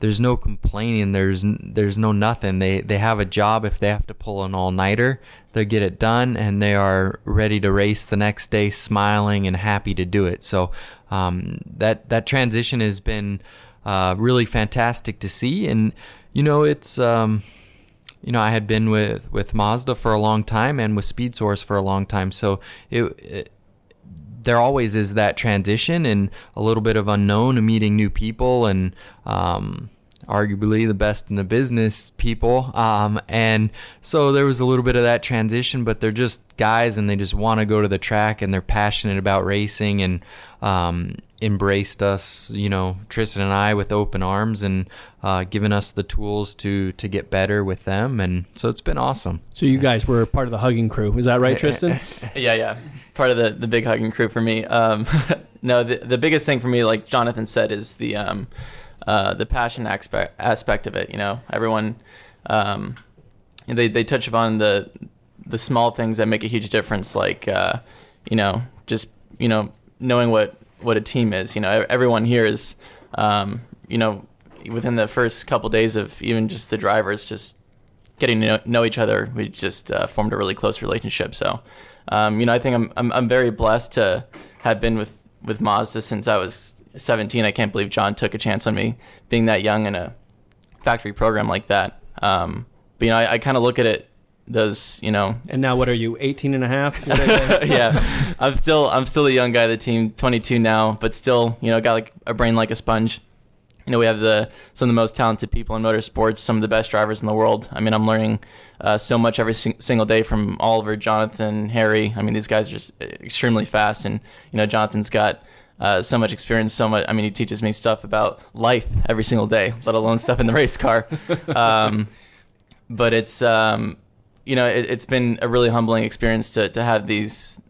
there's no complaining. There's there's no nothing. They they have a job. If they have to pull an all nighter, they get it done, and they are ready to race the next day, smiling and happy to do it. So um, that that transition has been uh, really fantastic to see, and you know it's. Um, you know, I had been with, with Mazda for a long time and with Speed Source for a long time, so it, it there always is that transition and a little bit of unknown and meeting new people and um, arguably the best in the business people. Um, and so there was a little bit of that transition, but they're just guys and they just want to go to the track and they're passionate about racing. And um, embraced us, you know, Tristan and I with open arms and uh, given us the tools to to get better with them, and so it's been awesome. So you guys were part of the hugging crew. Is that right, Tristan? yeah, yeah. Part of the, the big hugging crew for me. Um, no, the, the biggest thing for me, like Jonathan said, is the um, uh, the passion aspect aspect of it. You know, everyone um, they they touch upon the the small things that make a huge difference, like uh, you know, just you know, knowing what what a team is. You know, everyone here is, um, you know, within the first couple days of even just the drivers just getting to know, know each other, we just uh, formed a really close relationship. So, um, you know, I think I'm, I'm I'm very blessed to have been with with Mazda since I was 17. I can't believe John took a chance on me being that young in a factory program like that. Um, but you know, I, I kind of look at it those you know. And now what are you 18 and a half? Yeah. I'm still i'm still a young guy of the team 22 now but still you know got like a brain like a sponge. You know we have the some of the most talented people in motorsports some of the best drivers in the world. I mean i'm learning uh, so much every sing- single day from oliver jonathan harry. I mean these guys are just extremely fast and you know jonathan's got uh, so much experience, so much. I mean, he teaches me stuff about life every single day, let alone stuff in the race car. Um, but it's um, you know, it, has been a really humbling experience to, to have these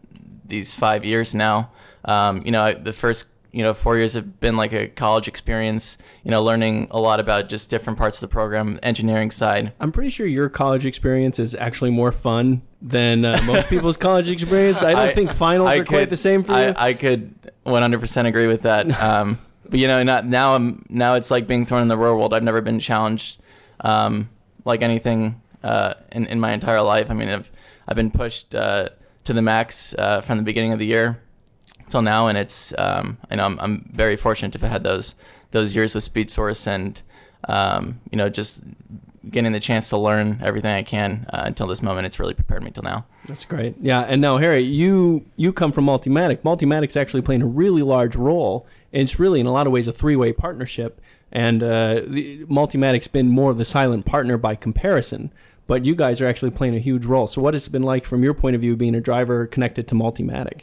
these five years now. Um, you know, the first you know four years have been like a college experience. You know, learning a lot about just different parts of the program, engineering side. I'm pretty sure your college experience is actually more fun than uh, most people's college experience. I don't I, think finals I are could, quite the same for you. I, I could 100% agree with that. Um, but you know, not now. I'm now it's like being thrown in the real world. I've never been challenged um, like anything uh, in in my entire life. I mean, I've I've been pushed uh, to the max uh, from the beginning of the year till now, and it's um, you know I'm, I'm very fortunate to have had those those years with Speed Source and um, you know just getting the chance to learn everything I can uh, until this moment. It's really prepared me till now. That's great. Yeah, and now Harry, you you come from Multimatic. Multimatic's actually playing a really large role. It's really, in a lot of ways, a three-way partnership. And uh, Multimatic's been more of the silent partner by comparison but you guys are actually playing a huge role. So, what has it been like from your point of view being a driver connected to Multimatic?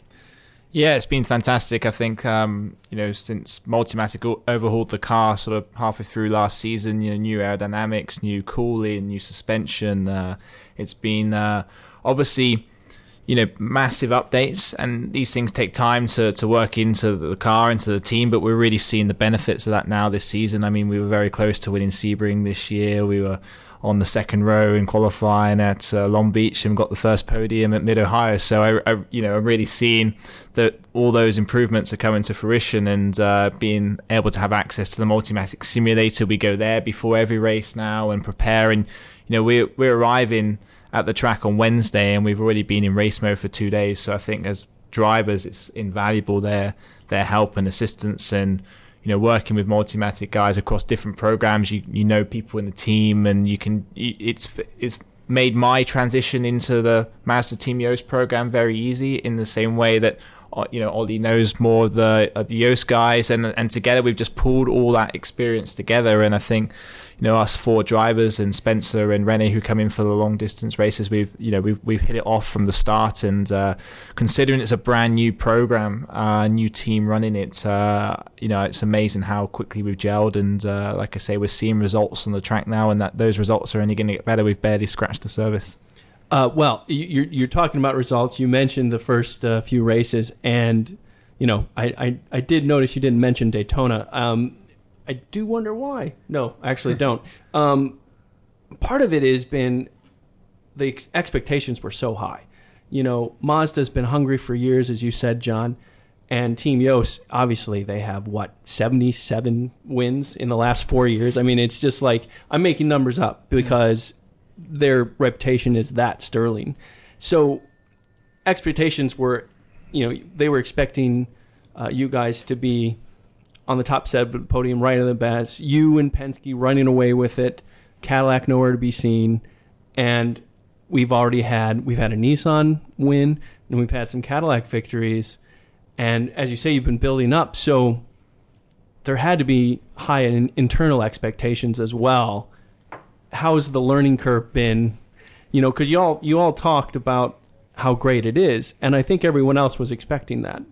Yeah, it's been fantastic. I think um, you know since Multimatic overhauled the car sort of halfway through last season, you know, new aerodynamics, new cooling, new suspension. Uh, it's been uh, obviously you know massive updates, and these things take time to to work into the car, into the team. But we're really seeing the benefits of that now this season. I mean, we were very close to winning Sebring this year. We were on the second row in qualifying at uh, Long Beach and got the first podium at Mid Ohio. So I, I, you know, I'm really seeing that all those improvements are coming to fruition and uh, being able to have access to the Multimatic simulator. We go there before every race now and prepare. And you know, we're we're arriving at the track on Wednesday and we've already been in race mode for two days. So I think as drivers, it's invaluable their their help and assistance and you know, working with Multimatic guys across different programs, you you know people in the team, and you can. It's it's made my transition into the Mazda Team Joest program very easy in the same way that uh, you know Ollie knows more of the of the Joest guys, and and together we've just pulled all that experience together, and I think you know us four drivers and Spencer and Rene who come in for the long distance races. We've you know we've we've hit it off from the start, and uh, considering it's a brand new program, uh, new team running it, uh, you know it's amazing how quickly we've gelled, and uh, like I say, we're seeing results on the track now, and that those results are only going to get better. We've barely scratched the surface. Uh, well, you're you're talking about results. You mentioned the first uh, few races, and you know I, I I did notice you didn't mention Daytona. Um, I do wonder why. No, I actually don't. Um, part of it has been the ex- expectations were so high. You know, Mazda's been hungry for years, as you said, John. And Team Joest, obviously, they have what, 77 wins in the last four years? I mean, it's just like, I'm making numbers up because their reputation is that sterling. So, expectations were, you know, they were expecting uh, you guys to be on the top the podium right in the bat. You and Penske running away with it. Cadillac nowhere to be seen, and we've already had we've had a Nissan win, and we've had some Cadillac victories, and as you say, you've been building up. So there had to be high in, internal expectations as well. How's the learning curve been? You know, because you all you all talked about how great it is, and I think everyone else was expecting that.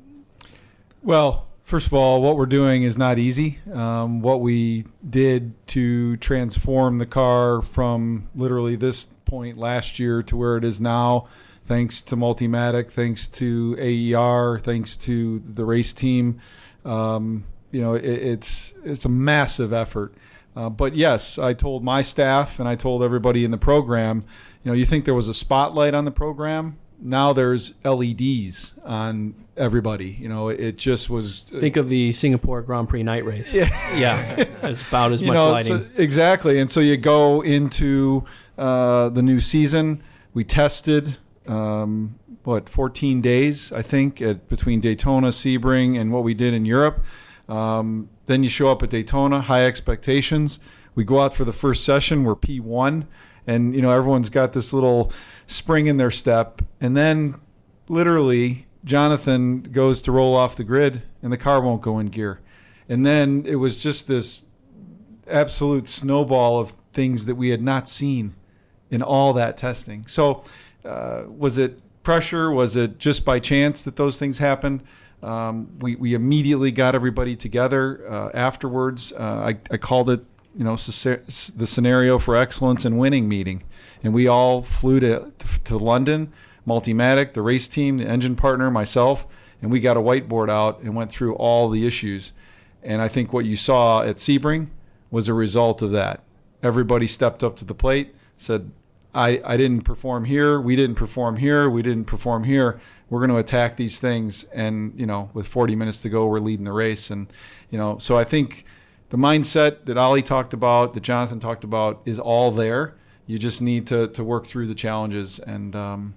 Well, First of all, what we're doing is not easy. Um, what we did to transform the car from literally this point last year to where it is now, thanks to Multimatic, thanks to AER, thanks to the race team, um, you know, it, it's it's a massive effort. Uh, but yes, I told my staff and I told everybody in the program, you know, you think there was a spotlight on the program? Now there's LEDs on everybody. You know, it just was. Think of the Singapore Grand Prix night race. Yeah. yeah, it's about as you much know, lighting. so- exactly. And so you go into uh, the new season. We tested um, what 14 days, I think, at between Daytona, Sebring, and what we did in Europe. Um, then you show up at Daytona, high expectations. We go out for the first session. We're P1, and you know everyone's got this little spring in their step, and then literally Jonathan goes to roll off the grid, and the car won't go in gear. And then it was just this absolute snowball of things that we had not seen in all that testing. So, uh, was it pressure? Was it just by chance that those things happened? Um, we, we immediately got everybody together uh, afterwards. Uh, I, I called it, you know, the scenario for excellence and winning meeting, and we all flew to to London, Multimatic, the race team, the engine partner, myself, and we got a whiteboard out and went through all the issues. And I think what you saw at Sebring was a result of that. Everybody stepped up to the plate, said, I, I didn't perform here, we didn't perform here, we didn't perform here. We're going to attack these things. And, you know, with 40 minutes to go, we're leading the race. And, you know, so I think the mindset that Ollie talked about, that Jonathan talked about, is all there. You just need to, to work through the challenges. And, um,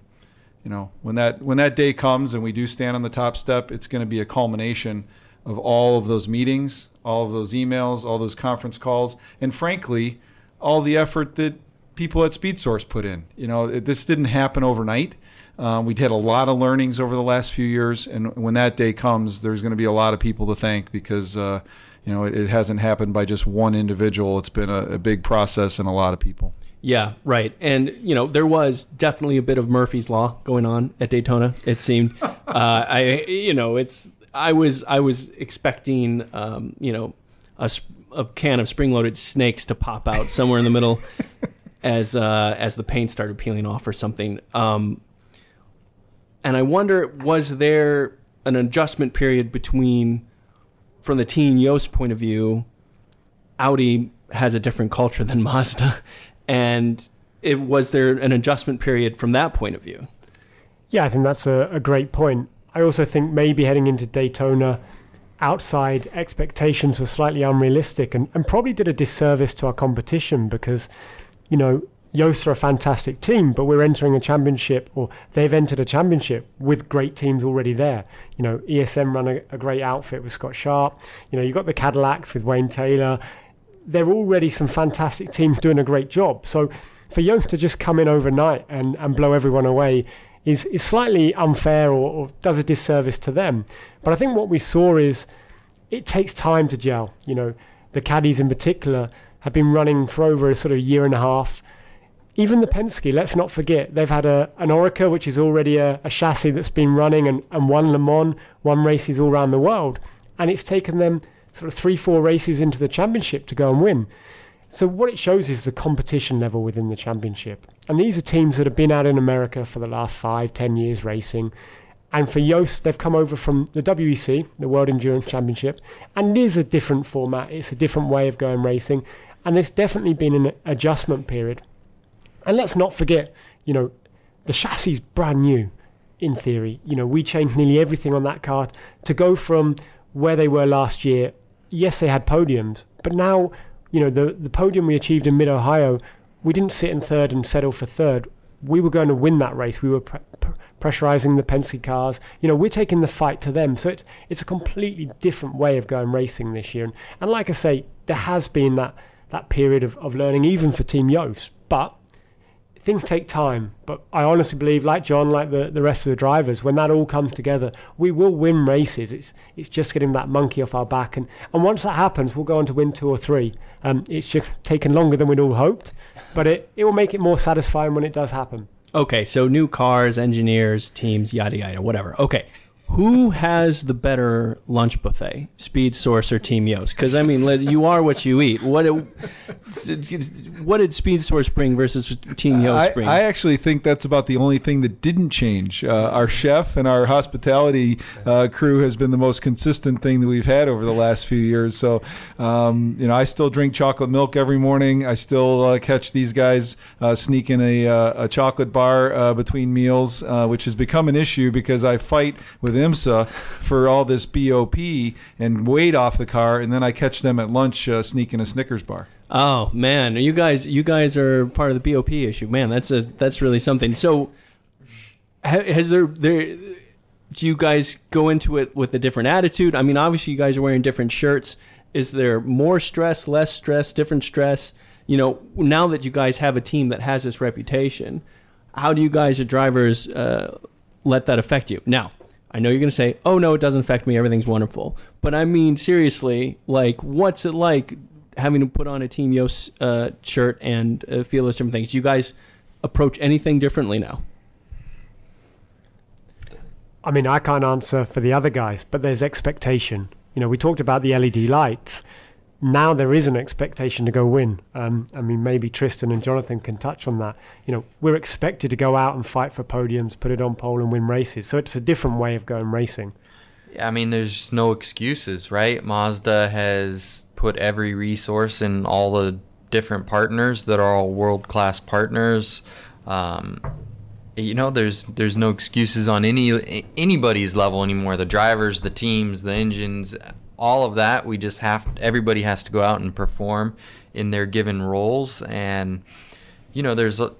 you know, when that when that day comes and we do stand on the top step, it's going to be a culmination of all of those meetings, all of those emails, all those conference calls, and frankly, all the effort that people at SpeedSource put in. You know, it, this didn't happen overnight. Um, we'd had a lot of learnings over the last few years, and when that day comes, there's going to be a lot of people to thank because uh, you know it, it hasn't happened by just one individual. It's been a, a big process and a lot of people. Yeah, right. And you know, there was definitely a bit of Murphy's law going on at Daytona. It seemed. uh, I, you know, it's. I was, I was expecting, um, you know, a, a can of spring-loaded snakes to pop out somewhere in the middle, as uh, as the paint started peeling off or something. Um, and I wonder, was there an adjustment period between, from the Team Joest point of view, Audi has a different culture than Mazda, and it was there an adjustment period from that point of view? Yeah, I think that's a, a great point. I also think maybe heading into Daytona, outside expectations were slightly unrealistic and, and probably did a disservice to our competition because, you know, Joest are a fantastic team, but we're entering a championship, or they've entered a championship with great teams already there. You know, ESM run a, a great outfit with Scott Sharp. You know, you've got the Cadillacs with Wayne Taylor. They're already some fantastic teams doing a great job. So for Joest to just come in overnight and, and blow everyone away is, is slightly unfair or, or does a disservice to them. But I think what we saw is it takes time to gel. You know, the caddies in particular have been running for over a sort of year and a half. Even the Penske, let's not forget, they've had a, an Oreca, which is already a, a chassis that's been running and, and won Le Mans, won races all around the world. And it's taken them sort of three, four races into the championship to go and win. So what it shows is the competition level within the championship. And these are teams that have been out in America for the last five, ten years racing. And for Joest, they've come over from the WEC, the World Endurance Championship, and it is a different format. It's a different way of going racing. And there's definitely been an adjustment period. And let's not forget, you know, the chassis is brand new in theory. You know, we changed nearly everything on that car to go from where they were last year. Yes, they had podiums, but now, you know, the, the podium we achieved in Mid Ohio, we didn't sit in third and settle for third. We were going to win that race. We were pre- pre- pressurizing the Penske cars. You know, we're taking the fight to them. So it, it's a completely different way of going racing this year. And, and like I say, there has been that, that period of, of learning, even for Team Joest. But things take time. But I honestly believe, like John, like the, the rest of the drivers, when that all comes together, we will win races. It's it's just getting that monkey off our back, and, and once that happens, we'll go on to win two or three. Um, it's just taken longer than we'd all hoped, but it, it will make it more satisfying when it does happen. Okay, so new cars, engineers, teams, yada yada, whatever. Okay, who has the better lunch buffet, Speed Source or Team Joest? Because I mean, you are what you eat. What what did Speed Source bring versus Team Joest I, bring? I actually think that's about the only thing that didn't change. Uh, our chef and our hospitality uh, crew has been the most consistent thing that we've had over the last few years. So, um, you know, I still drink chocolate milk every morning. I still uh, catch these guys uh, sneaking a, uh, a chocolate bar uh, between meals, uh, which has become an issue because I fight with IMSA for all this BOP and weight off the car, and then I catch them at lunch uh, sneaking a Snickers bar. Oh man, you guys, you guys are part of the BOP issue, man. That's a that's really something. So, has there there? Do you guys go into it with a different attitude? I mean, obviously, you guys are wearing different shirts. Is there more stress, less stress, different stress? You know, now that you guys have a team that has this reputation, how do you guys, as drivers, uh, let that affect you? Now, I know you're going to say, "Oh no, it doesn't affect me. Everything's wonderful." But I mean, seriously, like, what's it like having to put on a Team Joest uh, shirt and uh, feel those different things? Do you guys approach anything differently now? I mean, I can't answer for the other guys, but there's expectation. You know, we talked about the LED lights. Now there is an expectation to go win. Um, I mean, maybe Tristan and Jonathan can touch on that. You know, we're expected to go out and fight for podiums, put it on pole, and win races. So it's a different way of going racing. I mean, there's no excuses, right? Mazda has put every resource in all the different partners that are all world class partners. Um, you know, there's there's no excuses on any anybody's level anymore. The drivers, the teams, the engines, all of that. We just have everybody has to go out and perform in their given roles, and you know, there's a,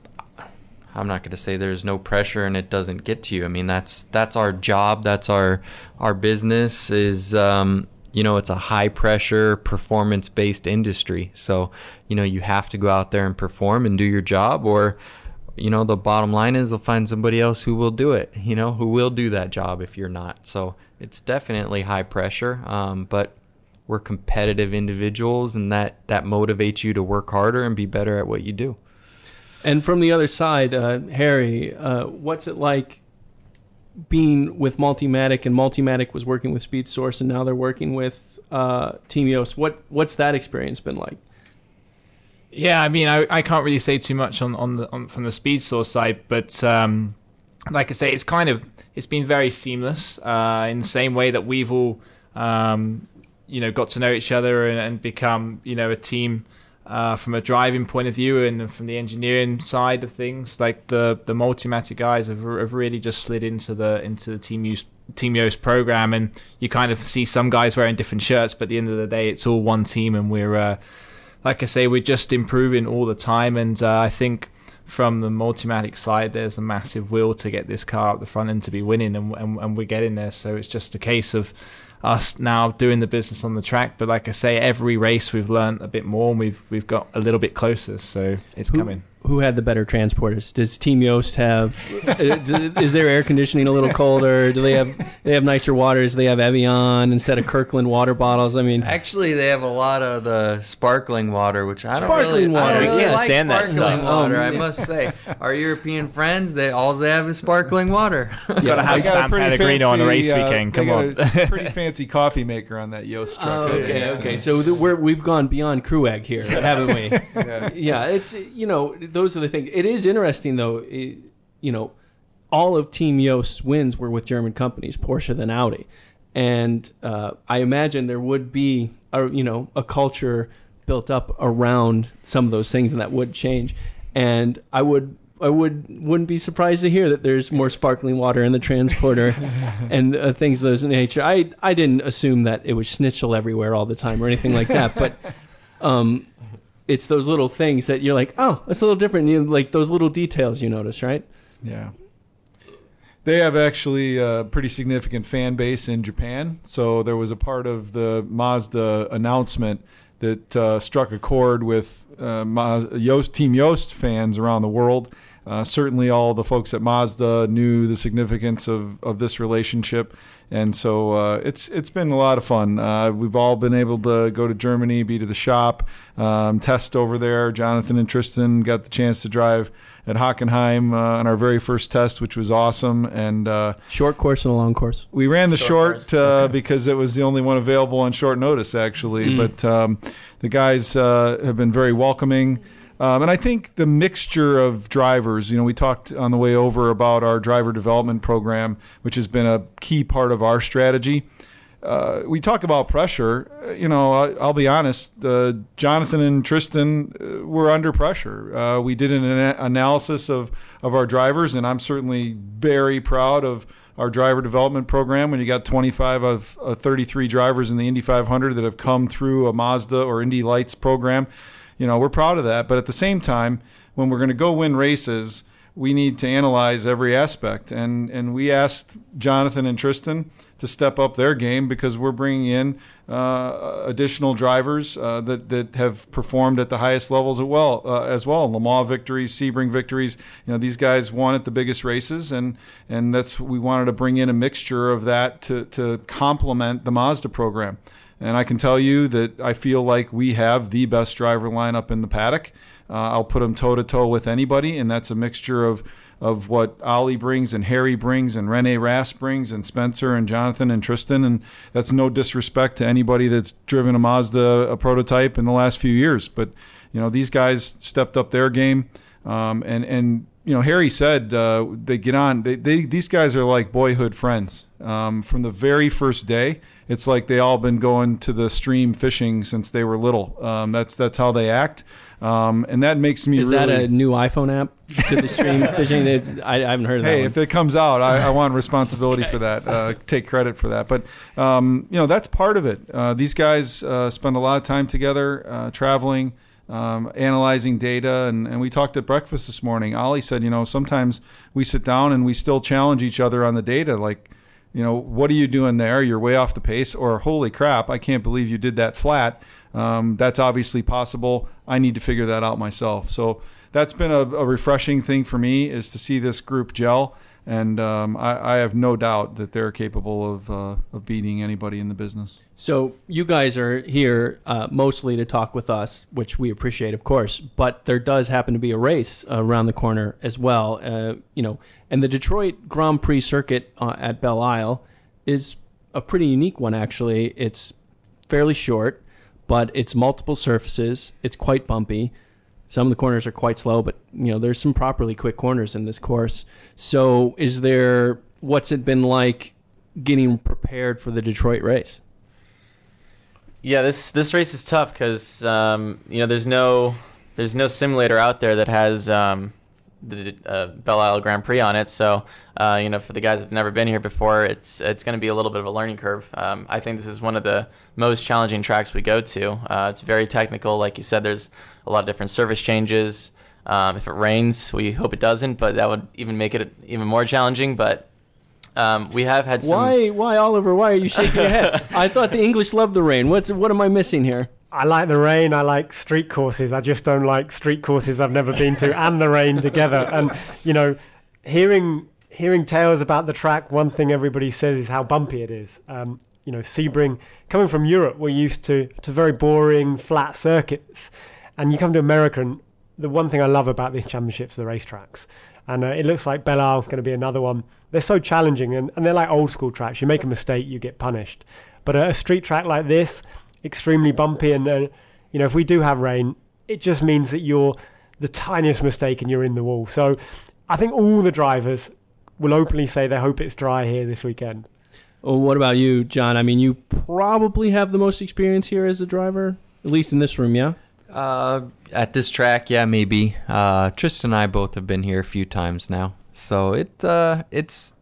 I'm not going to say there's no pressure and it doesn't get to you. I mean, that's that's our job. That's our our business is um, you know, it's a high pressure performance based industry. So, you know, you have to go out there and perform and do your job or you know, the bottom line is they'll find somebody else who will do it, you know, who will do that job if you're not. So, it's definitely high pressure. Um, but we're competitive individuals and that that motivates you to work harder and be better at what you do. And from the other side, uh, Harry, uh, what's it like being with Multimatic and Multimatic was working with Speed Source and now they're working with uh, Team Joest? What what's that experience been like? Yeah, I mean, I, I can't really say too much on on, the, on from the speed source side, but um, like I say, it's kind of it's been very seamless uh, in the same way that we've all um, you know got to know each other and, and become you know a team uh, from a driving point of view and from the engineering side of things. Like the the Multimatic guys have, have really just slid into the into the team use Team Joest program, and you kind of see some guys wearing different shirts, but at the end of the day, it's all one team, and we're uh, like I say, we're just improving all the time, and uh, I think from the Multimatic side, there's a massive will to get this car up the front end to be winning, and, and, and we're getting there. So it's just a case of us now doing the business on the track. But like I say, every race we've learned a bit more, and we've we've got a little bit closer. So it's Who- coming. Who had the better transporters? Does Team Joest have? uh, is their air conditioning a little colder? Do they have they have nicer waters? Do they have Evian instead of Kirkland water bottles? I mean, Actually, they have a lot of the sparkling water, which I don't Sparkling really, I don't We really can't like stand that sparkling stuff. water. Um, I must say, our European friends, they all they have is sparkling water. Got to They have got a San pretty Pellegrino on the race fancy, uh, weekend. they Come got on. a pretty fancy coffee maker on that Joest truck. Oh, okay, think. okay. So th- we're, we've gone beyond crew here, haven't we? yeah. it's you know those are the things. It is interesting though. It, you know, all of Team Joest's wins were with German companies, Porsche then Audi, and uh, I imagine there would be a you know a culture built up around some of those things, and that would change. And I would. I would wouldn't be surprised to hear that there's more sparkling water in the transporter and uh, things of those nature. I I didn't assume that it was schnitzel everywhere all the time or anything like that, but um, it's those little things that you're like, oh, that's a little different. You like those little details you notice, right? Yeah. They have actually a pretty significant fan base in Japan. So there was a part of the Mazda announcement that uh, struck a chord with uh, Joest, Team Joest fans around the world. uh, certainly all the folks at Mazda knew the significance of, of this relationship. And so uh, it's it's been a lot of fun. Uh, we've all been able to go to Germany, be to the shop, um, test over there. Jonathan and Tristan got the chance to drive at Hockenheim uh, on our very first test, which was awesome. And uh, Short course and a long course. we ran the Short short, uh, because it was the only one available on short notice, actually. But um, the guys uh, have been very welcoming. Um, and I think the mixture of drivers, you know, we talked on the way over about our driver development program, which has been a key part of our strategy. Uh, we talk about pressure. uh, You know, I, I'll be honest. Uh, Jonathan and Tristan uh, were under pressure. Uh, we did an ana- analysis of of our drivers, and I'm certainly very proud of our driver development program. When you got 25 of uh, 33 drivers in the Indy 500 that have come through a Mazda or Indy Lights program, you know, we're proud of that. But at the same time, when we're going to go win races, we need to analyze every aspect. And and we asked Jonathan and Tristan to step up their game because we're bringing in uh, additional drivers uh, that that have performed at the highest levels as well uh, as well. Le Mans victories, Sebring victories. You know, these guys won at the biggest races, and and that's we wanted to bring in a mixture of that to to complement the Mazda program. And I can tell you that I feel like we have the best driver lineup in the paddock. Uh, I'll put them toe to toe with anybody, and that's a mixture of of what Ollie brings and Harry brings and Rene Rast brings and Spencer and Jonathan and Tristan. And that's no disrespect to anybody that's driven a Mazda a prototype in the last few years. But you know these guys stepped up their game, um, and and you know Harry said uh, they get on. They, they these guys are like boyhood friends um, from the very first day. It's like they all been going to the stream fishing since they were little. Um, that's that's how they act. Um, and that makes me Is really that a new iPhone app to the stream fishing? It's, I, I haven't heard of that. hey, if it comes out, I, I want responsibility for that. Uh, take credit for that. But um, you know, that's part of it. Uh, these guys uh, spend a lot of time together, uh, traveling, um, analyzing data, and, and we talked at breakfast this morning. Ollie said, you know, sometimes we sit down and we still challenge each other on the data, like. You know, what are you doing there? You're way off the pace, or holy crap, I can't believe you did that flat. Um, that's obviously possible. I need to figure that out myself. So that's been a, a refreshing thing for me is to see this group gel, and um, I, I have no doubt that they're capable of uh, of beating anybody in the business. So you guys are here uh, mostly to talk with us, which we appreciate, of course. But there does happen to be a race around the corner as well. Uh, you know, and the Detroit Grand Prix circuit uh, at Belle Isle is a pretty unique one. Actually, it's fairly short, but it's multiple surfaces. It's quite bumpy. Some of the corners are quite slow, but you know there's some properly quick corners in this course. So, is there? What's it been like getting prepared for the Detroit race? Yeah, this this race is tough because um, you know there's no there's no simulator out there that has um, the uh, Belle Isle Grand Prix on it. So uh, you know for the guys that've never been here before, it's it's going to be a little bit of a learning curve. Um, I think this is one of the most challenging tracks we go to. Uh, it's very technical, like you said. There's a lot of different surface changes. Um, if it rains, we hope it doesn't, but that would even make it even more challenging. But um, we have had some. Why, why, Oliver? Why are you shaking your head? I thought the English loved the rain. What's what am I missing here? I like the rain. I like street courses. I just don't like street courses I've never been to and the rain together. And you know, hearing hearing tales about the track, one thing everybody says is how bumpy it is. Um, you know, Sebring, coming from Europe, we're used to to very boring flat circuits, and you come to America, and the one thing I love about these championships the racetracks. And uh, it looks like Belle is going to be another one. They're so challenging, and, and they're like old school tracks. You make a mistake, you get punished. But a, a street track like this, extremely bumpy, and uh, you know, if we do have rain, it just means that you're the tiniest mistake and you're in the wall. So I think all the drivers will openly say they hope it's dry here this weekend. Well, what about you, John? I mean, you probably have the most experience here as a driver, at least in this room, yeah. Uh, at this track, yeah, maybe. Uh, Tristan and I both have been here a few times now, so it uh, it's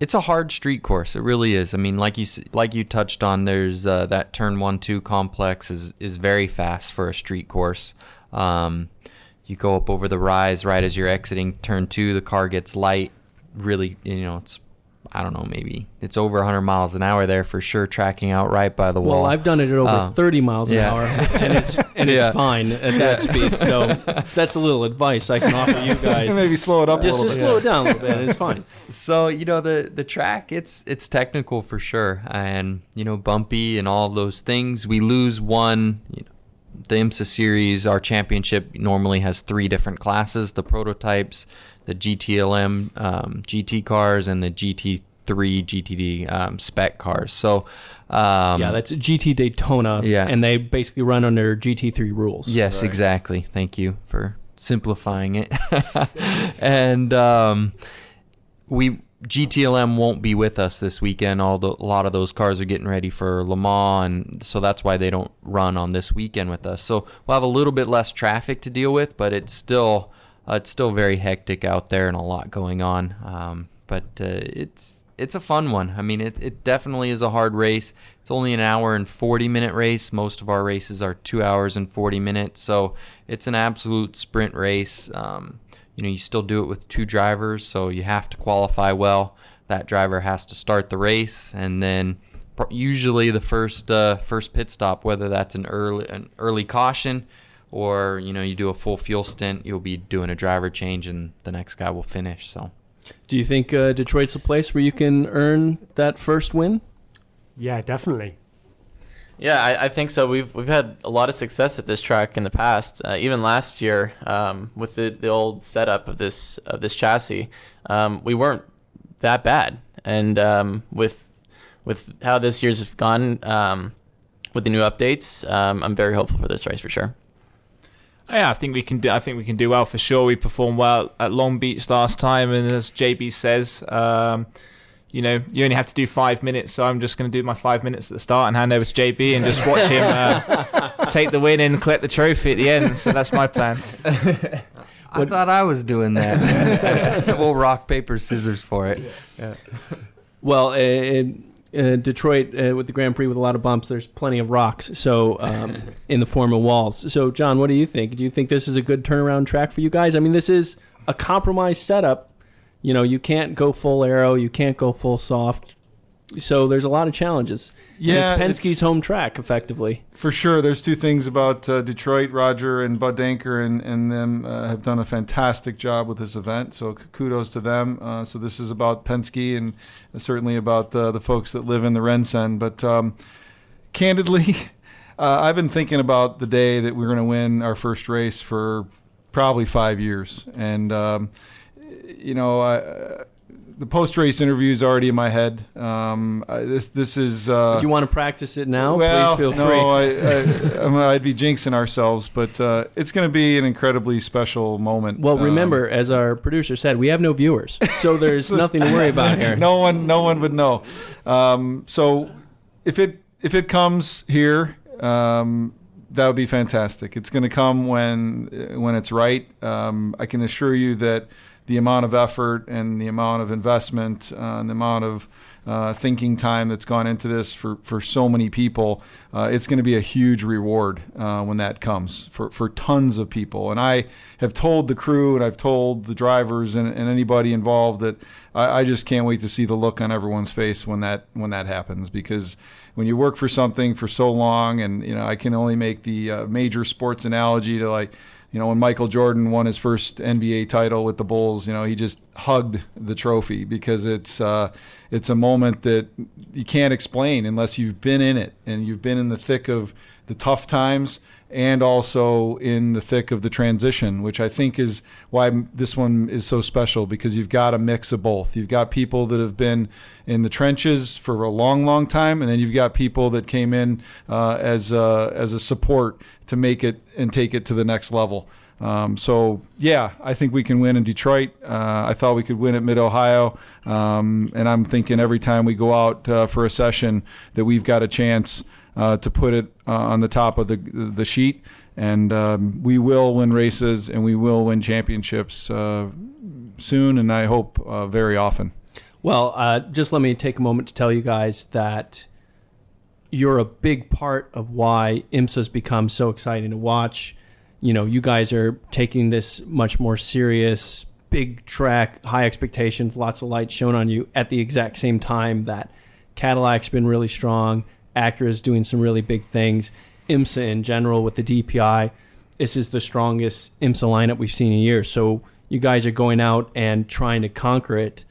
it's a hard street course. It really is. I mean, like you like you touched on, there's uh, that turn one two complex is is very fast for a street course. Um, you go up over the rise right as you're exiting turn two. The car gets light. Really, you know, it's I don't know, maybe it's over 100 miles an hour there for sure, tracking out right by the wall. Well, I've done it at over Uh, 30 miles an yeah. hour, and it's and Yeah. it's fine at that speed. So that's a little advice I can offer you guys. Maybe slow it up just a just little slow it down a little bit. and It's fine. So you know the the track it's it's technical for sure, and you know bumpy and all those things. We lose one. You know, the IMSA series, our championship normally has three different classes: the prototypes, the GTLM um, GT cars, and the GT3 GTD um, spec cars. So um, yeah, that's GT Daytona. Yeah. and they basically run under GT3 rules. Yes, exactly. Thank you for simplifying it. and um, we GTLM won't be with us this weekend. All the, a lot of those cars are getting ready for Le Mans, and so that's why they don't run on this weekend with us. So we'll have a little bit less traffic to deal with, but it's still uh, it's still very hectic out there and a lot going on. Um, but uh, it's it's a fun one. I mean, it, it definitely is a hard race. It's only an hour and 40 minute race. Most of our races are two hours and 40 minutes. So it's an absolute sprint race. Um, you know, you still do it with two drivers, so you have to qualify well. That driver has to start the race, and then usually the first uh, first pit stop, whether that's an early an early caution or you know you do a full fuel stint, you'll be doing a driver change, and the next guy will finish. So Do you think uh, Detroit's a place where you can earn that first win? Yeah, definitely. Yeah, I, I think so. We've we've had a lot of success at this track in the past. Uh, even last year, um, with the, the old setup of this of this chassis, um, we weren't that bad. And um, with with how this year's have gone, um, with the new updates, um, I'm very hopeful for this race for sure. Yeah, I think we can do. I think we can do well for sure. We performed well at Long Beach last time, and as JB says, um, you know, you only have to do five minutes. So I'm just going to do my five minutes at the start and hand over to JB and just watch him uh, take the win and collect the trophy at the end. So that's my plan. I thought I was doing that. we'll rock paper scissors for it. Well, uh, in uh, Detroit uh, with the Grand Prix with a lot of bumps, there's plenty of rocks. So um, in the form of walls. So John, what do you think? Do you think this is a good turnaround track for you guys? I mean, this is a compromised setup. You know, you can't go full aero, you can't go full soft. So there's a lot of challenges. And Yeah, it's Penske's it's- home track, effectively. For sure, there's two things about uh, Detroit. Roger and Bud Denker and, and them uh, have done a fantastic job with this event. So kudos to them. Uh, so this is about Penske and certainly about uh, the folks that live in the RenCen. But um, candidly, uh, I've been thinking about the day that we're going to win our first race for probably five years. And um, you know, I, the post race interview is already in my head. Um, I, this this is. Uh, Do you want to practice it now? well, Please feel no, free. I, I, I'd be jinxing ourselves, but uh, it's going to be an incredibly special moment. Well, Um, remember, as our producer said, we have no viewers, so there's nothing to worry about here. no one, no one would know. Um, so if it if it comes here, um, that would be fantastic. It's going to come when when it's right. Um, I can assure you that the amount of effort and the amount of investment uh, and the amount of uh, thinking time that's gone into this for, for so many people, uh, it's going to be a huge reward uh, when that comes for, for tons of people. And I have told the crew and I've told the drivers and, and anybody involved that I, I just can't wait to see the look on everyone's face when that when that happens because when you work for something for so long and you know I can only make the uh, major sports analogy to like you know, when Michael Jordan won his first NBA title with the Bulls, you know, he just hugged the trophy because it's uh, it's a moment that you can't explain unless you've been in it and you've been in the thick of the tough times and also in the thick of the transition, which I think is why this one is so special because you've got a mix of both. You've got people that have been in the trenches for a long, long time, and then you've got people that came in uh, as a, as a support to make it and take it to the next level. Um, so yeah, I think we can win in Detroit. Uh, I thought we could win at Mid Ohio, um, and I'm thinking every time we go out uh, for a session that we've got a chance uh, to put it uh, on the top of the the sheet, and um, we will win races and we will win championships uh, soon, and I hope uh, very often. Well, uh, just let me take a moment to tell you guys that you're a big part of why IMSA's become so exciting to watch. You know, you guys are taking this much more serious big track, high expectations, lots of lights shown on you at the exact same time that Cadillac's been really strong. Acura's doing some really big things. IMSA in general with the DPI, this is the strongest IMSA lineup we've seen in years. So you guys are going out and trying to conquer it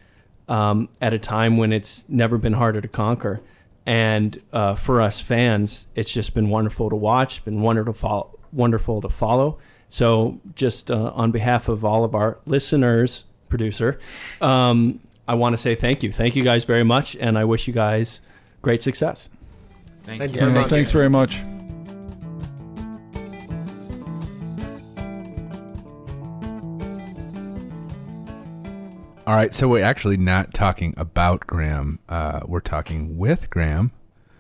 um, at a time when it's never been harder to conquer. And uh, for us fans, it's just been wonderful to watch, been wonderful to follow. Wonderful to follow. So, just uh, on behalf of all of our listeners, producer, um, I want to say thank you. Thank you guys very much, and I wish you guys great success. Thank, Thank you. you. Yeah, thanks very much. All right, so we're actually not talking about Graham. Uh, we're talking with Graham.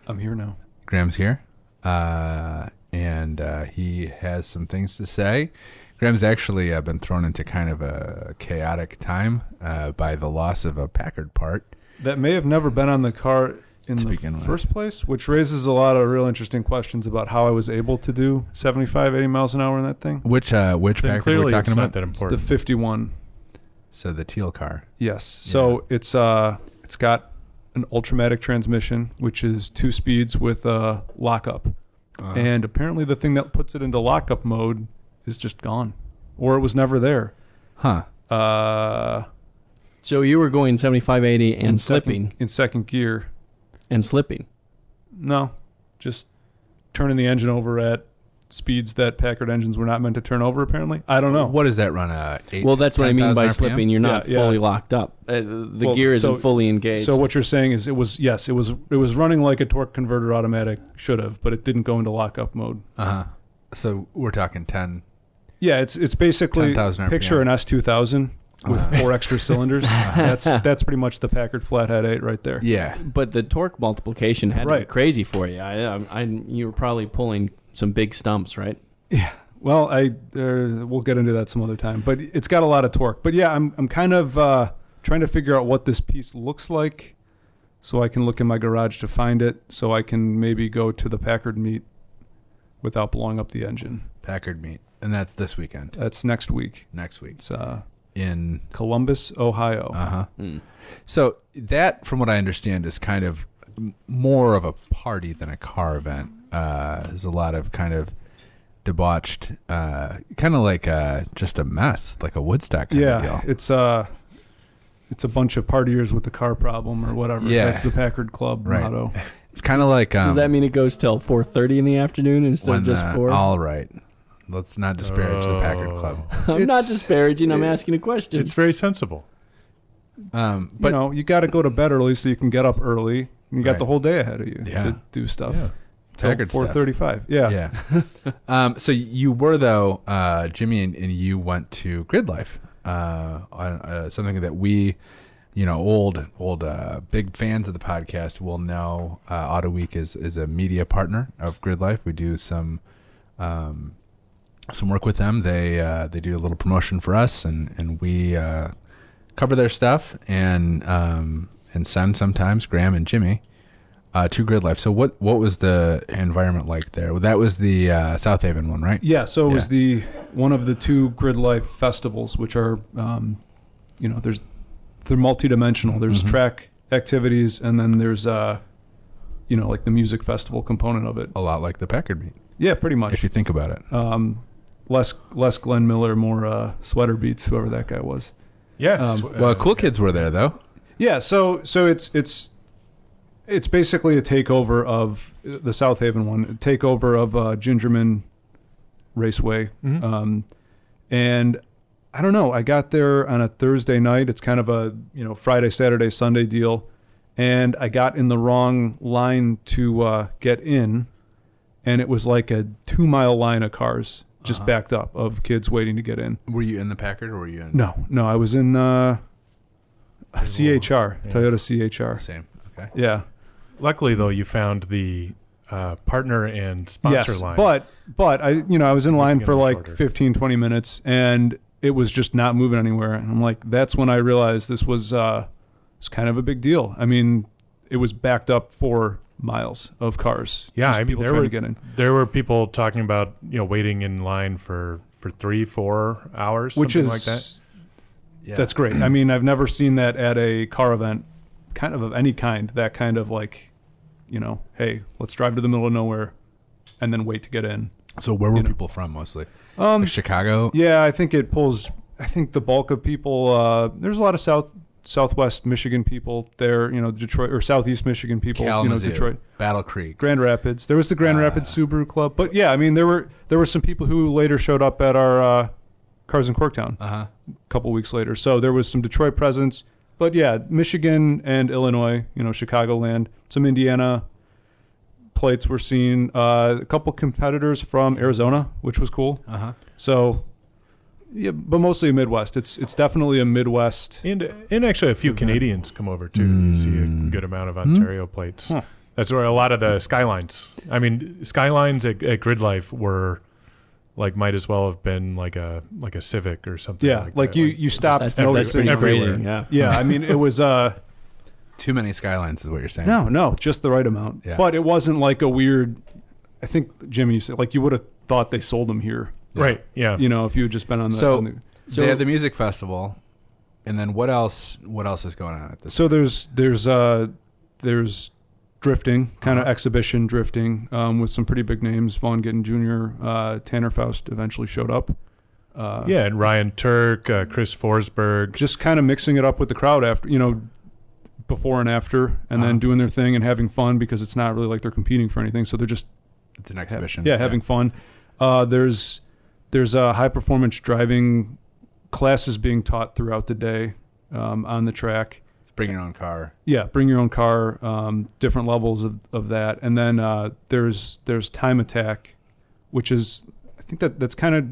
I'm here now. Graham's here, uh, and uh, he has some things to say. Graham's actually uh, been thrown into kind of a chaotic time uh, by the loss of a Packard part. That may have never been on the car in To the begin with. first place, which raises a lot of real interesting questions about how I was able to do 75, 80 miles an hour in that thing. Which uh, which Then Packard we're clearly talking it's about? not that It's the 51. so the teal car. Yes. So it's uh it's got an Ultramatic transmission, which is two speeds with a lockup. Uh, And apparently the thing that puts it into lockup mode is just gone. Or it was never there. huh? Uh So you were going 75, 80 and in slipping second, in second gear. And slipping. No. Just turning the engine over at speeds that Packard engines were not meant to turn over apparently. I don't know. What does that run? Uh, eight, well, that's what I mean by RPM? slipping. You're not Yeah, yeah. fully locked up. Uh, the Well, gear isn't so- fully engaged. So what you're saying is it was yes, it was it was running like a torque converter automatic should have, but it didn't go into lockup mode. Uh-huh. So we're talking ten. Yeah, it's it's basically 10,000 RPM. picture an S2000 with Uh-huh. four extra cylinders. That's that's pretty much the Packard Flathead 8 right there. Yeah. but the torque multiplication had to be crazy for you. I, I, I, you were probably pulling some big stumps, right? Yeah. Well, I uh, we'll get into that some other time, but it's got a lot of torque. But yeah, I'm I'm kind of uh, trying to figure out what this piece looks like, so I can look in my garage to find it, so I can maybe go to the Packard meet without blowing up the engine. Packard meet, and that's this weekend. That's next week. Next week It's uh, in Columbus, Ohio. uh huh. Mm. So that, from what I understand, is kind of more of a party than a car event. Uh, there's a lot of kind of debauched, uh, kind of like uh, just a mess, like a Woodstock kind of yeah, deal. it's uh, it's a bunch of partiers with the car problem or whatever. Yeah. that's the Packard Club Right. motto. It's kind of like um, Does that mean it goes till 4:30 in the afternoon instead when, of just uh, four? all right. Let's not disparage the Packard Club. I'm not disparaging. I'm asking a question. It's very sensible. Um, But but you know, you got to go to bed early so you can get up early. You got Right. the whole day ahead of you Yeah. to do stuff. Yeah. Packard four stuff. thirty-five. Yeah. Yeah. um, so you were though, uh, Jimmy, and, and you went to Gridlife, uh, on, uh, something that we, you know, old old uh, big fans of the podcast will know. Uh, Autoweek is is a media partner of Gridlife. We do some. Um, some work with them. They uh, they do a little promotion for us, and and we uh, cover their stuff and um, and send sometimes Graham and Jimmy uh, to Gridlife. So what what was the environment like there? Well, that was the uh, South Haven one, right? Yeah, so it was the one of the two Gridlife festivals, which are, um, you know, there's they're multidimensional. There's Mhm. track activities, and then there's, uh, you know, like the music festival component of it. A lot like the Packard meet, Yeah, pretty much. if you think about it. Um, less less Glenn Miller, more uh, Sweater Beats, whoever that guy was. Yeah. Um, sw- Well, uh, cool kids were there though. Yeah, so so it's it's it's basically a takeover of the South Haven one, a takeover of uh, Gingerman Raceway, Mhm. um, and I don't know. I got there on a Thursday night. It's kind of a you know Friday, Saturday, Sunday deal, and I got in the wrong line to uh, get in, and it was like a two mile line of cars just Uh-huh. backed up of kids waiting to get in. Were you in the Packard or were you in No, no, I was in uh, a CHR, Yeah. Toyota CHR. Same. Okay. Yeah. Luckily, though, you found the uh, partner and sponsor yes, line. but but I you know I was in line for like shorter. 15 20 minutes and it was just not moving anywhere and I'm like that's when I realized this was uh it's kind of a big deal. I mean, it was backed up for miles of cars. Yeah, Just I mean, people there trying were- to get in. there were people talking about you know waiting in line for for three, four hours, Which something is like that. Yeah. that's great. I mean, I've never seen that at a car event, kind of of any kind. That kind of like, you know, hey, let's drive to the middle of nowhere, and then wait to get in. So where were you know. people from mostly? Um, Like Chicago. yeah, I think it pulls. I think the bulk of people. Uh, there's a lot of south southwest Michigan people there. You know, Detroit or southeast Michigan people. you know, Detroit, Battle Creek. Grand Rapids. There was the Grand Uh, Rapids Subaru Club, but yeah, I mean, there were there were some people who later showed up at our uh, Cars in Corktown Uh huh. a couple weeks later. So there was some Detroit presence, but yeah, Michigan and Illinois. You know, Chicagoland, some Indiana plates were seen. Uh, a couple competitors from Arizona, which was cool. Uh huh. So, yeah, but mostly a Midwest. It's it's definitely a Midwest. And and actually a few Event. Canadians come over too. You see a Mm. good amount of Ontario plates. Huh. That's where a lot of the skylines. I mean, skylines at, at Gridlife were like might as well have been like a like a Civic or something. Yeah, like, like, that. you you stopped That's, that's noticing. pretty everywhere. crazy. Yeah. Yeah, I mean it was uh Too many skylines is what you're saying. no no just the right amount. Yeah. But it wasn't like a weird. I think Jimmy you said like you would have thought they sold them here. Right. Yeah. You know, if you had just been on the. So- on the- So they had the music festival, and then what else? What else is going on at this? so there's there's uh there's drifting kind of Uh-huh. exhibition drifting um, with some pretty big names. Vaughn Gittin Jr., uh, Tanner Faust eventually showed up. Uh, yeah, and Ryan Tuerck, uh, Chris Forsberg. just kind of mixing it up with the crowd after you know before and after and Uh-huh. then doing their thing and having fun because it's not really like they're competing for anything so they're just it's an ha- exhibition. yeah, having fun uh, there's there's uh, high performance driving classes being taught throughout the day um, on the track. Bring your own car. yeah bring your own car um, different levels of, of that. And then uh, there's there's time attack which is i think that that's kind of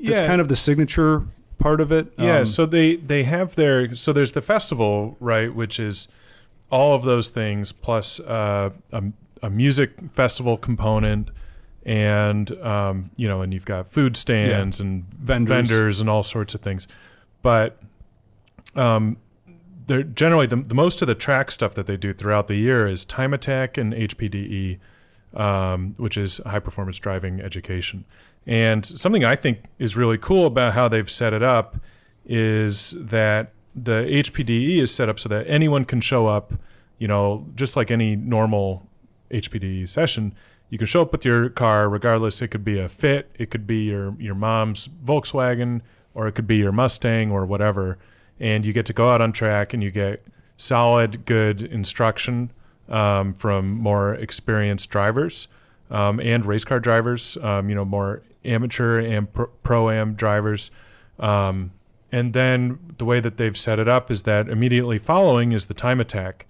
that's yeah, kind of the signature part of it. Yeah, Um, so they they have their so there's the festival, right, which is all of those things plus uh, a a music festival component, and um, you know, and you've got food stands and vendors. vendors and all sorts of things, but um, they're generally the, the most of the track stuff that they do throughout the year is time attack and HPDE, um, which is high performance driving education. And something I think is really cool about how they've set it up is that the HPDE is set up so that anyone can show up, you know, just like any normal HPDE session. You can show up with your car regardless. It could be a Fit, it could be your your mom's Volkswagen, or it could be your Mustang or whatever. And you get to go out on track and you get solid, good instruction um, from more experienced drivers um, and race car drivers. Um, you know, more amateur and pro am drivers. Um, and then the way that they've set it up is that immediately following is the time attack.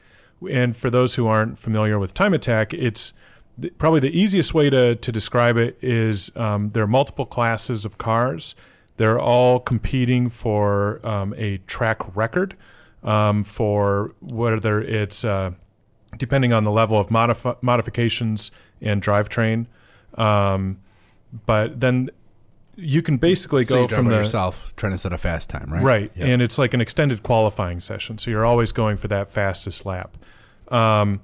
And for those who aren't familiar with time attack, it's th- probably the easiest way to, to describe it is um, there are multiple classes of cars. They're all competing for um, a track record um, for whether it's uh, depending on the level of modif- modifications and drivetrain. Um, but then you can basically So go from the yourself trying to set a fast time, right? Right. Yeah. And it's like an extended qualifying session. So you're always going for that fastest lap. Um,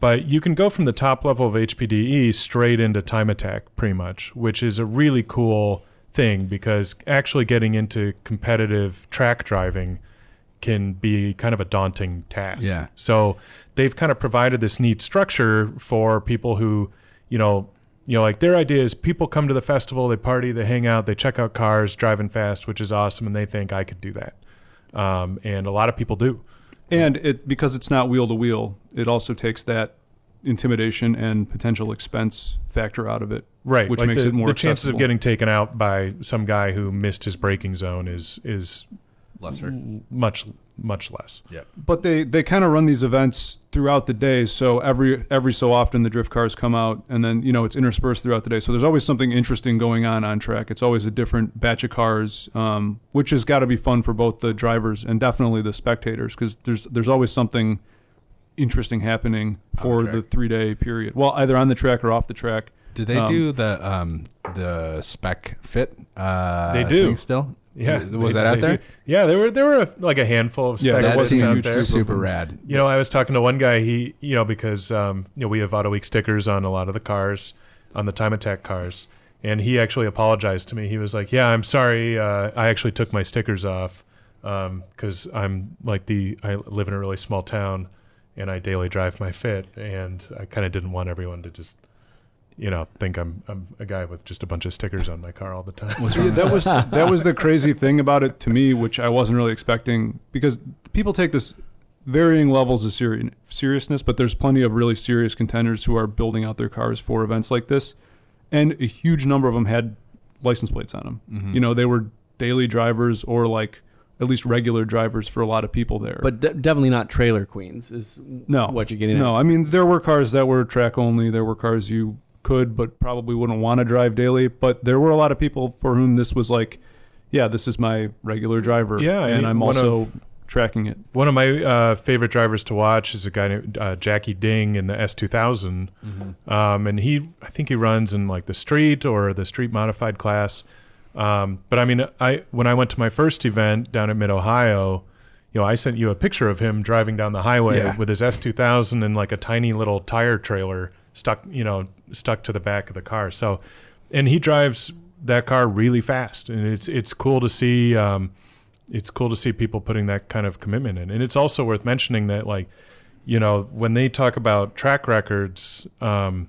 but you can go from the top level of HPDE straight into time attack, pretty much, which is a really cool thing because actually getting into competitive track driving can be kind of a daunting task. Yeah. So they've kind of provided this neat structure for people who, you know, you know, like their idea is people come to the festival, they party, they hang out, they check out cars driving fast, which is awesome, and they think I could do that. Um, and a lot of people do. And it because it's not wheel to wheel, it also takes that intimidation and potential expense factor out of it. Right, Which like makes the, it more the chances accessible. of getting taken out by some guy who missed his braking zone is is Lesser. much much less. Yeah. But they, they kind of run these events throughout the day, so every every so often the drift cars come out, and then you know it's interspersed throughout the day. So there's always something interesting going on on track. It's always a different batch of cars, um, which has got to be fun for both the drivers and definitely the spectators, because there's there's always something interesting happening for the the, three day period. Well, either on the track or off the track. Do they Um, do the um the spec fit? Uh, They do. thing still. Yeah, Was they- that out there? do. Yeah, there were there were a, like a handful of Yeah, that seemed out there. super rad. You know, I was talking to one guy. He, you know, because um, you know we have Autoweek stickers on a lot of the cars, on the Time Attack cars, and he actually apologized to me. He was like, "Yeah, I'm sorry. Uh, I actually took my stickers off because I'm like the I live in a really small town, and I daily drive my Fit, and I kind of didn't want everyone to just, you know, think I'm I'm a guy with just a bunch of stickers on my car all the time. Yeah, that was that was the crazy thing about it to me, which I wasn't really expecting because people take this varying levels of seri- seriousness, but there's plenty of really serious contenders who are building out their cars for events like this, and a huge number of them had license plates on them. Mhm. You know, they were daily drivers or like at least regular drivers for a lot of people there. But de- definitely not trailer queens is no, what you're getting no. at. I mean, there were cars that were track only. There were cars you could, but probably wouldn't want to drive daily. But there were a lot of people for whom this was like, yeah, this is my regular driver. Yeah, and and I'm also of- tracking it. One of my uh, favorite drivers to watch is a guy named uh, Jackie Ding in the S2000. Mm-hmm. Um, and he, I think he runs in like the street or the street modified class. Um, but I mean, I when I went to my first event down at Mid Ohio, you know, I sent you a picture of him driving down the highway Yeah. with his S2000 and like a tiny little tire trailer stuck, you know, stuck to the back of the car. So, and he drives that car really fast, and it's it's cool to see. Um, it's cool to see people putting that kind of commitment in, and it's also worth mentioning that like you know, when they talk about track records, um,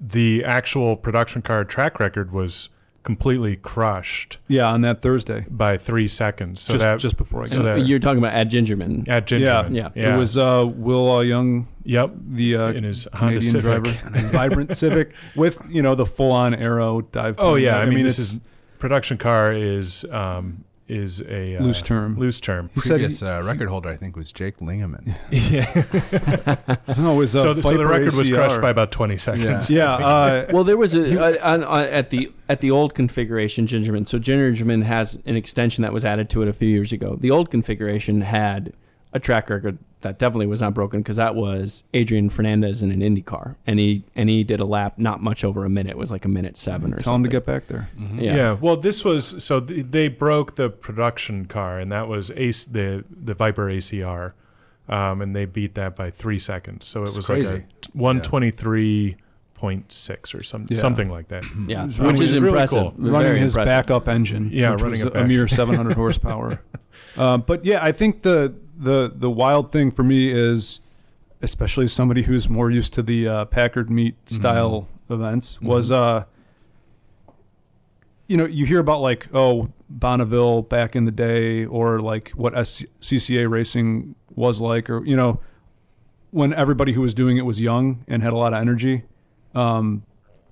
the actual production car track record was completely crushed Yeah, on that Thursday, by three seconds. So just that just before I so got that- You're talking about at Gingerman. at Gingerman, Yeah, yeah, It was uh, Will uh, Young, yep the uh, in his Honda Canadian Civic. driver, vibrant Civic with you know the full on aero dive. Oh yeah, I, mean, this is production car is um, is a uh, loose term. Loose term. He said Previous uh, record holder, I think, was Jake Lingaman. yeah. no, it was uh, so, the, so the Viper record was crushed by about twenty seconds. Yeah, uh, Well, there was a, a, on, on, at the at the old configuration Gingerman. So Gingerman has an extension that was added to it a few years ago. The old configuration had a track record that definitely was not broken because that was Adrian Fernandez in an Indy car, and he and he did a lap not much over a minute. It was like a minute seven or tell him to get back there. Mhm. Yeah. Yeah. Well, this was so th- they broke the production car, and that was Ace the the Viper ACR, um, and they beat that by three seconds. So it It's was crazy. like a one twenty three point six or some, Yeah. something like that. Yeah, which running- is really cool. running Very his impressive. backup engine. Yeah, which running was it a mere 700 horsepower. Uh, but yeah, I think the the the wild thing for me is, especially somebody who's more used to the uh, Packard meet style events, was uh, you know, you hear about like oh Bonneville back in the day, or like what SCCA racing was like, or you know, when everybody who was doing it was young and had a lot of energy. Um,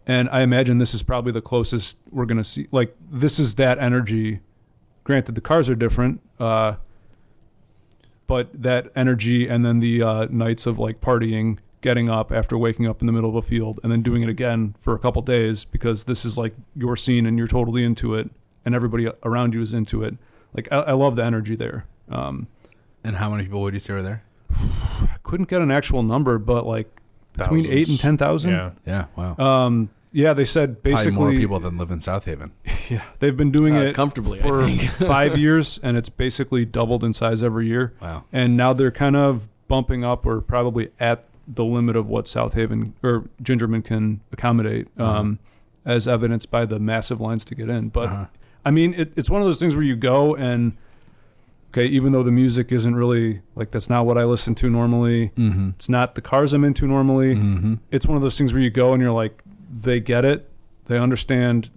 and I imagine this is probably the closest we're going to see. Like this is that energy. Granted, the cars are different, uh, but that energy and then the uh, nights of like partying, getting up after waking up in the middle of a field, and then doing it again for a couple days because this is like your scene and you're totally into it, and everybody around you is into it. Like I, I love the energy there. Um, And how many people would you say were there? I couldn't get an actual number, but like between eight and Thousands. ten thousand. Yeah. Yeah, wow. Um, yeah, they said basically Probably more people than live in South Haven. Yeah, they've been doing Uh, it comfortably I for think. five years, and it's basically doubled in size every year. Wow. And now they're kind of bumping up, or probably at the limit of what South Haven or Gingerman can accommodate, um, as evidenced by the massive lines to get in. But Uh-huh. I mean, it, it's one of those things where you go and okay, even though the music isn't really like that's not what I listen to normally. Mm-hmm. It's not the cars I'm into normally Mm-hmm. it's one of those things where you go and you're like, they get it, they understand,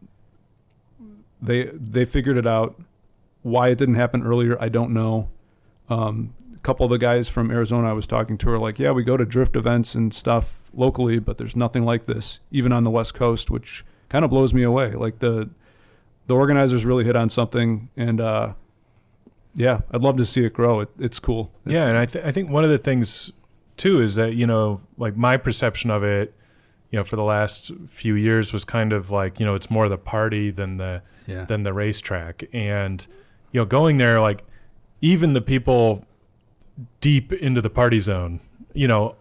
they they figured it out. Why it didn't happen earlier, I don't know. Um, a couple of the guys from Arizona I was talking to are like, yeah, we go to drift events and stuff locally, but there's nothing like this, even on the West Coast, which kind of blows me away. Like the the organizers really hit on something, and uh, yeah, I'd love to see it grow. It, it's cool. Yeah, and I, th- I think one of the things too is that you know, like my perception of it, you know, for the last few years was kind of like you know, it's more the party than the Yeah. than the racetrack, and you know, going there, like even the people deep into the party zone, you know,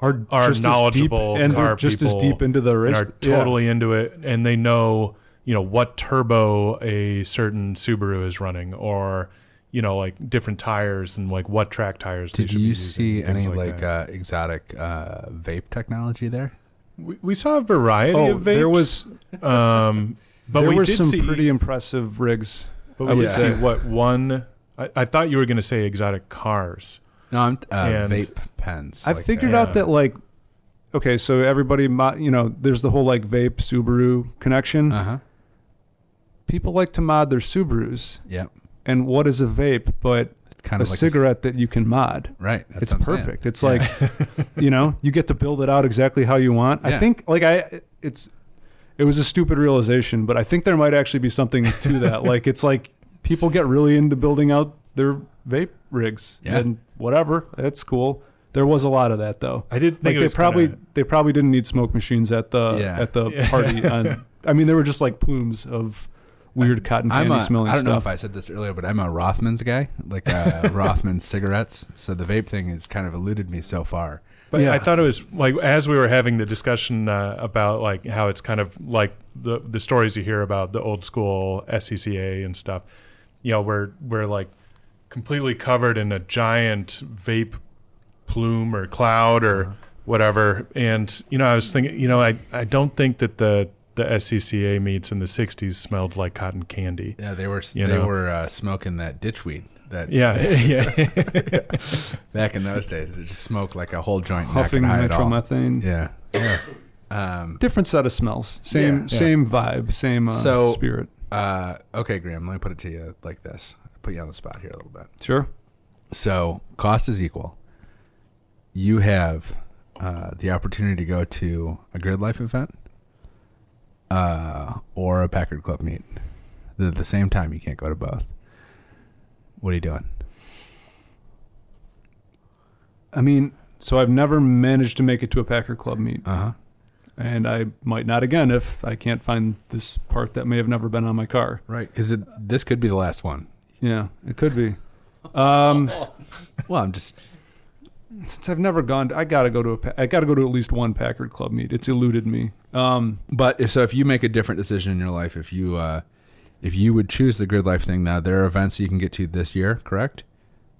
are are just as deep- knowledgeable and car they're just as deep into the race. are yeah. totally into it, and they know you know what turbo a certain Subaru is running, or you know like different tires and like what track tires. they Did you see any like, that. uh, exotic uh, vape technology there? We, we saw a variety Oh, of vapes. there was um, but there we were did some see pretty impressive rigs. But I we would did see say. what one I, I thought you were going to say exotic cars. No, I'm uh, And- vape pens. I like figured that. out that like, okay, so everybody, you know, there's the whole like vape Subaru connection. Uh huh. People like to mod their Subarus, Yep. and what is a vape but It's kind a of like cigarette that you can mod? right. That's it's perfect. It's Yeah. like, you know, you get to build it out exactly how you want. I think like I, it's, it was a stupid realization, but I think there might actually be something to that. like it's like people get really into building out their vape rigs Yeah. and whatever. That's cool. There was a lot of that though. I did Like think it they probably kinda- they probably didn't need smoke machines at the Yeah. at the Yeah. party. On, I mean, there were just like plumes of weird cotton I'm candy a, smelling I don't know if I said this earlier, but I'm a Rothmans guy, like uh, Rothmans cigarettes. So the vape thing has kind of eluded me so far. But Yeah. I thought it was like as we were having the discussion uh, about like how it's kind of like the the stories you hear about the old school SCCA and stuff. You know, we're we're like completely covered in a giant vape plume or cloud or whatever. And you know, I was thinking, you know, I I don't think that the the SCCA meets in the '60s smelled like cotton candy. Yeah, they were You they know. were uh, smoking that ditchweed. That Yeah, yeah. back in those days, it just smoked like a whole joint, Huffing not gonna hide it all. nitromethane. Yeah, yeah. Um, Different set of smells. Same Yeah. same vibe. Same uh, So- spirit. uh, okay, Graham. Let me put it to you like this. Put you on the spot here a little bit. Sure. So cost is equal. You have uh, the opportunity to go to a Gridlife event uh, or a Packard Club meet. At the same time, you can't go to both. What are you doing? I mean, so I've never managed to make it to a Packard Club meet, Uh huh. and I might not again if I can't find this part that may have never been on my car. Right, because this could be the last one. Yeah, it could be. Um, Well, I'm just since I've never gone, I gotta go to a. Pa- I gotta go to at least one Packard Club meet. It's eluded me. Um, But so if you make a different decision in your life, if you uh, if you would choose the Gridlife thing now, there are events you can get to this year, correct?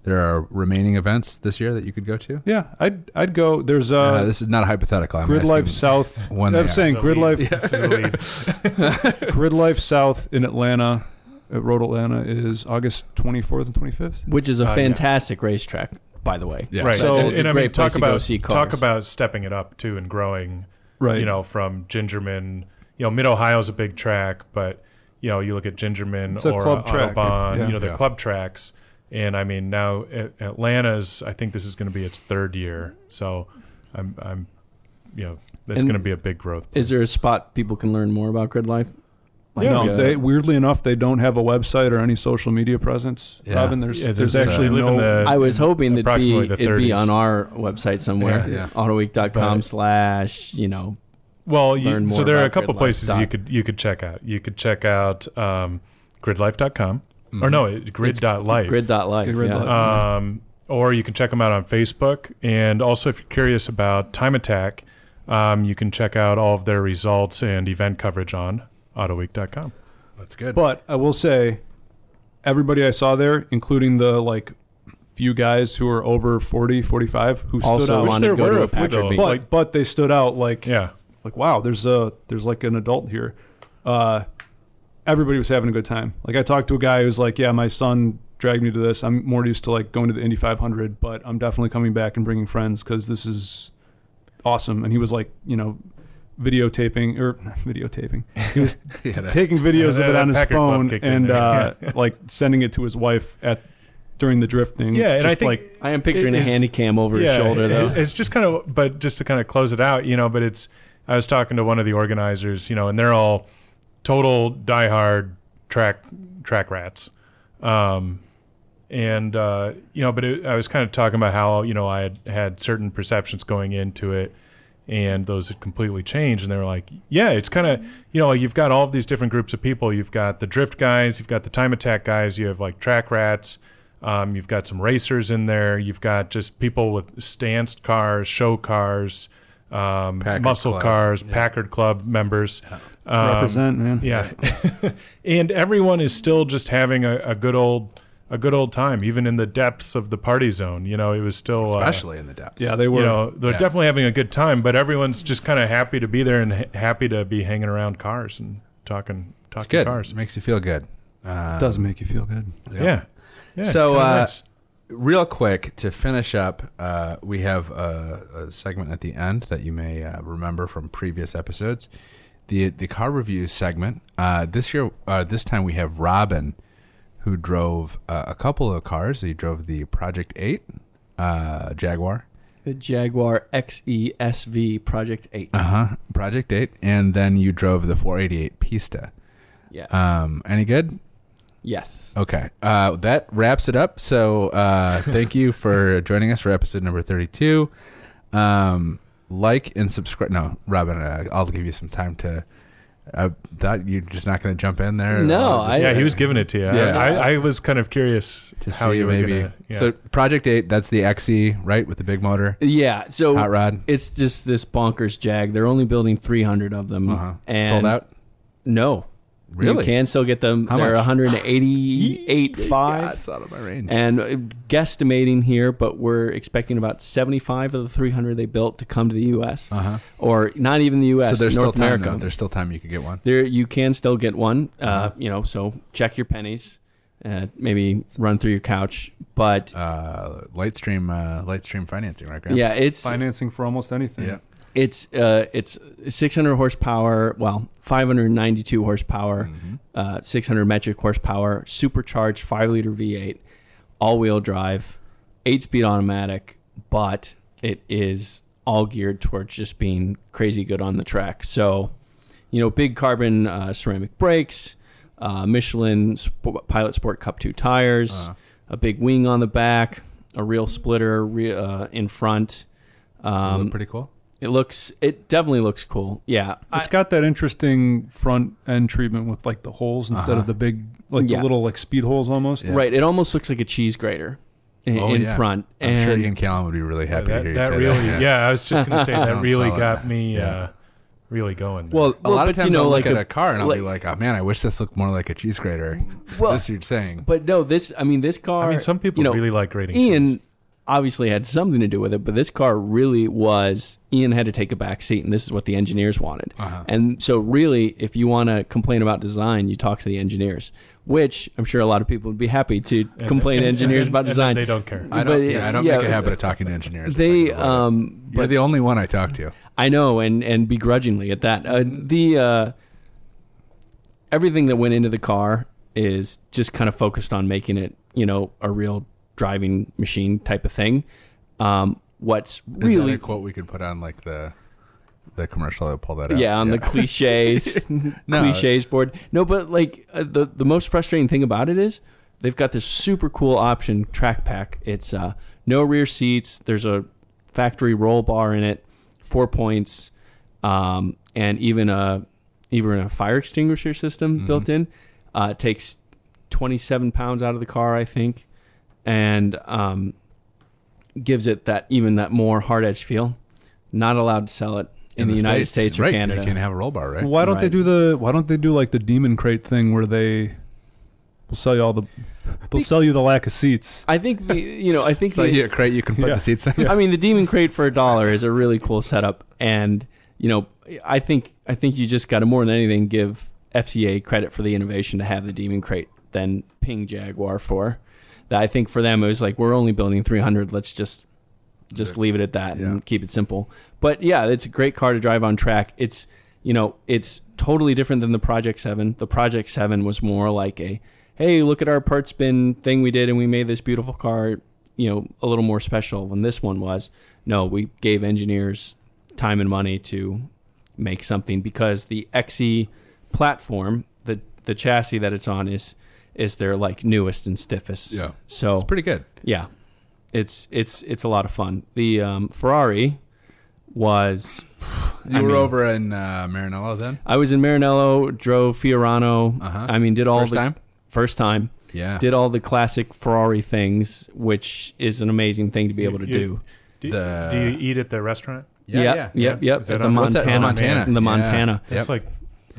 There are remaining events this year that you could go to. yeah, I'd I'd go. There's Uh, uh, this is not a hypothetical. I'm Gridlife South. when I'm saying Gridlife. lead. This is a lead. Gridlife South in Atlanta, at Road Atlanta, is August 24th and 25th. which is a Uh, yeah. fantastic racetrack, by the way. Yeah. Right. So- and, It's a and I mean, talk about talk about stepping it up too and growing. Right. You know, from Gingerman. You know, Mid Ohio's a big track, but you know, you look at Gingerman It's or club track, yeah. You know, they're Yeah. club tracks. And I mean, now Atlanta's. I think this is going to be its third year. So, I'm, I'm, you know, that's going to be a big growth. Is there a spot people can learn more about Gridlife? Like, no, uh, they weirdly enough they don't have a website or any social media presence. Yeah. Robin, there's Yeah, there's, there's, actually I live no. in the- I was hoping that'd be, it'd be on our website somewhere. Yeah. Autoweek.com But- slash, you know, Well, you, learn so there are a couple Gridlife places you could you could check out. You could check out um, gridlife.com Mhm. or no, it- grid.life. grid.life. Grid yeah. Life. um, or you can check them out on Facebook. And also, if you're curious about Time Attack, um, you can check out all of their results and event coverage on autoweek.com. That's good. But I will say, everybody I saw there, including the like few guys who are over 40, 45, who stood Also out. wanted there were a a few, Packard but like- but they stood out like Yeah. like wow, there's a there's like an adult here. Uh, everybody was having a good time. Like I talked to a guy who's like, yeah, my son dragged me to this. I'm more used to like going to the Indy 500, but I'm definitely coming back and bringing friends because this is awesome. And he was like, you know, videotaping or videotaping. He was Yeah, that- taking videos of it on his Packard phone and uh, like sending it to his wife at during the drifting. Yeah, and just I think like I am picturing a handy cam over his shoulder, it- though. It's just kind of, but just to kind of close it out, you know. But it's, I was talking to one of the organizers, you know, and they're all total diehard track track rats, um, and uh, you know, but it, I was kind of talking about how you know I had had certain perceptions going into it. And those had completely changed, and they were like, "Yeah, it's kind of you know you've got all of these different groups of people. You've got the drift guys, you've got the time attack guys, you have like track rats, um, you've got some racers in there. You've got just people with stanced cars, show cars, um, muscle Club. cars, Yeah. Packard Club members. Um, represent, man. yeah, and everyone is still just having a, a good old a good old time, even in the depths of the party zone. You know, it was still uh, especially in the depths. Yeah, they were. you know they're Yeah. definitely having a good time, but everyone's just kind of happy to be there and ha- happy to be hanging around cars and talking it's talking good. cars. It makes you feel good. Um, It does make you feel good. Yeah. Yeah. it's So, uh, nice. real quick to finish up, uh, we have a, a segment at the end that you may uh, remember from previous episodes. The the car review segment. Uh, this year, uh, this time we have Robin, who drove uh, a couple of cars. He drove the Project Eight uh, Jaguar, The Jaguar XESV Project 8. uh huh, Project Eight, and then you drove the 488 Pista. Yeah. Um, any good? yes. Okay. Uh, that wraps it up. So uh, thank you for joining us for episode number 32. Um, like and subscribe. No, Robin, uh, I'll give you some time to. I thought you're just not going to jump in there. No, I'll yeah, he was giving it to you. Yeah. I, I was kind of curious to how see you maybe. Gonna, yeah. So Project 8, that's the XE, right? With the big motor. Yeah. So Hot rod. it's just this bonkers Jag. They're only building 300 of them. Uh-huh. And Sold out? No. Really? You can still get them. How They're much? 188.5. Yeah, it's out of my range. and uh, guesstimating here, but we're expecting about 75 of the 300 they built to come to the U.S. uh huh. or not even the U.S. So there's North still time, America. though. There's still time you could get one. there, you can still get one. Uh, Uh-huh. You know, so check your pennies. Uh, maybe run through your couch, but Uh, Lightstream, uh, Lightstream financing, right? Graham? yeah, it's Financing for almost anything. Yeah. It's uh, it's 600 horsepower. Well, 592 horsepower. Mhm. uh, 600 metric horsepower, supercharged 5 liter V8, all wheel drive, 8 speed automatic, but it is all geared towards just being crazy good on the track. So, you know, big carbon uh, ceramic brakes, uh, Michelin Sp- Pilot Sport Cup 2 tires, Uh-huh. a big wing on the back, a real splitter re- uh, in front. Um, pretty cool. It looks, it definitely looks cool. Yeah. It's got that interesting front end treatment with like the holes instead Uh-huh. of the big, like Yeah. the little like speed holes almost. Yeah. Right. It almost looks like a cheese grater in, Oh, in yeah. front. I'm and sure Ian Callum would be really Yeah, happy to that, hear you that say really, that. yeah. I was just gonna say that Don't really sell it. got me Yeah. uh, really going. Well, a Well, lot of but you times know, I'll like look at a- a car and I'll be like- like, "Oh man, I wish this looked more like a cheese grater." Well, this you're saying. But no, this, I mean, this car, I mean, some people you know, really like grading. Ian cheese. Obviously had something to do with it, but this car really was, Ian had to take a back seat, and this is what the engineers wanted. Uh-huh. And so, really, if you want to complain about design, you talk to the engineers, which I'm sure a lot of people would be happy to And- complain to engineers and- about and then design. They don't care. I don't. but, yeah, I don't yeah, make a habit of talking to engineers. They, If I can avoid it. um, you're but the only one I talk to. I know, and and begrudgingly at that. Uh, the uh, everything that went into the car is just kind of focused on making it, you know, a real driving machine type of thing. Um, what's really a quote we could put on like the the commercial that pull that out? yeah on the cliches No. cliches board. No, but like uh, the the most frustrating thing about it is they've got this super cool option track pack. It's uh, no rear seats. There's a factory roll bar in it, four points, um, and even a even a fire extinguisher system Mhm. built in. Uh, it takes 27 pounds out of the car, I think, and um, gives it that even that more hard edge feel. Not allowed to sell it in, the, United States, or right? 'cause Canada. You can't have a roll bar, right? Why don't they do the? Why don't they do like the demon crate thing where they will sell you all the? They'll sell you the lack of seats. I think the you know I think So the, you a crate you can put Yeah. the seats in. I mean the demon crate for a dollar is a really cool setup, and you know I think I think you just got to more than anything give FCA credit for the innovation to have the demon crate than Ping Jaguar for. That I think for them it was like we're only building 300. Let's just just leave it at that Yeah. and keep it simple. But yeah, it's a great car to drive on track. It's you know it's totally different than the Project Seven. The Project Seven was more like a hey, look at our parts bin thing we did and we made this beautiful car, you know, a little more special. When this one was, no, we gave engineers time and money to make something because the XE platform, the the chassis that it's on is is their like newest and stiffest. Yeah. So It's pretty good. yeah, it's it's it's a lot of fun. The um, Ferrari was You I were mean- over in uh, Maranello then. I was in Maranello, drove Fiorano. Uh-huh. I mean, did all First the time. first time Yeah. did all the classic Ferrari things, which is an amazing thing to be able to You- do. Do, The- do you eat at the restaurant? yeah, yep, yeah. yep, yep. Is At the on- What's? Montana, The Montana. in the Yeah. Montana. That's Yep. like,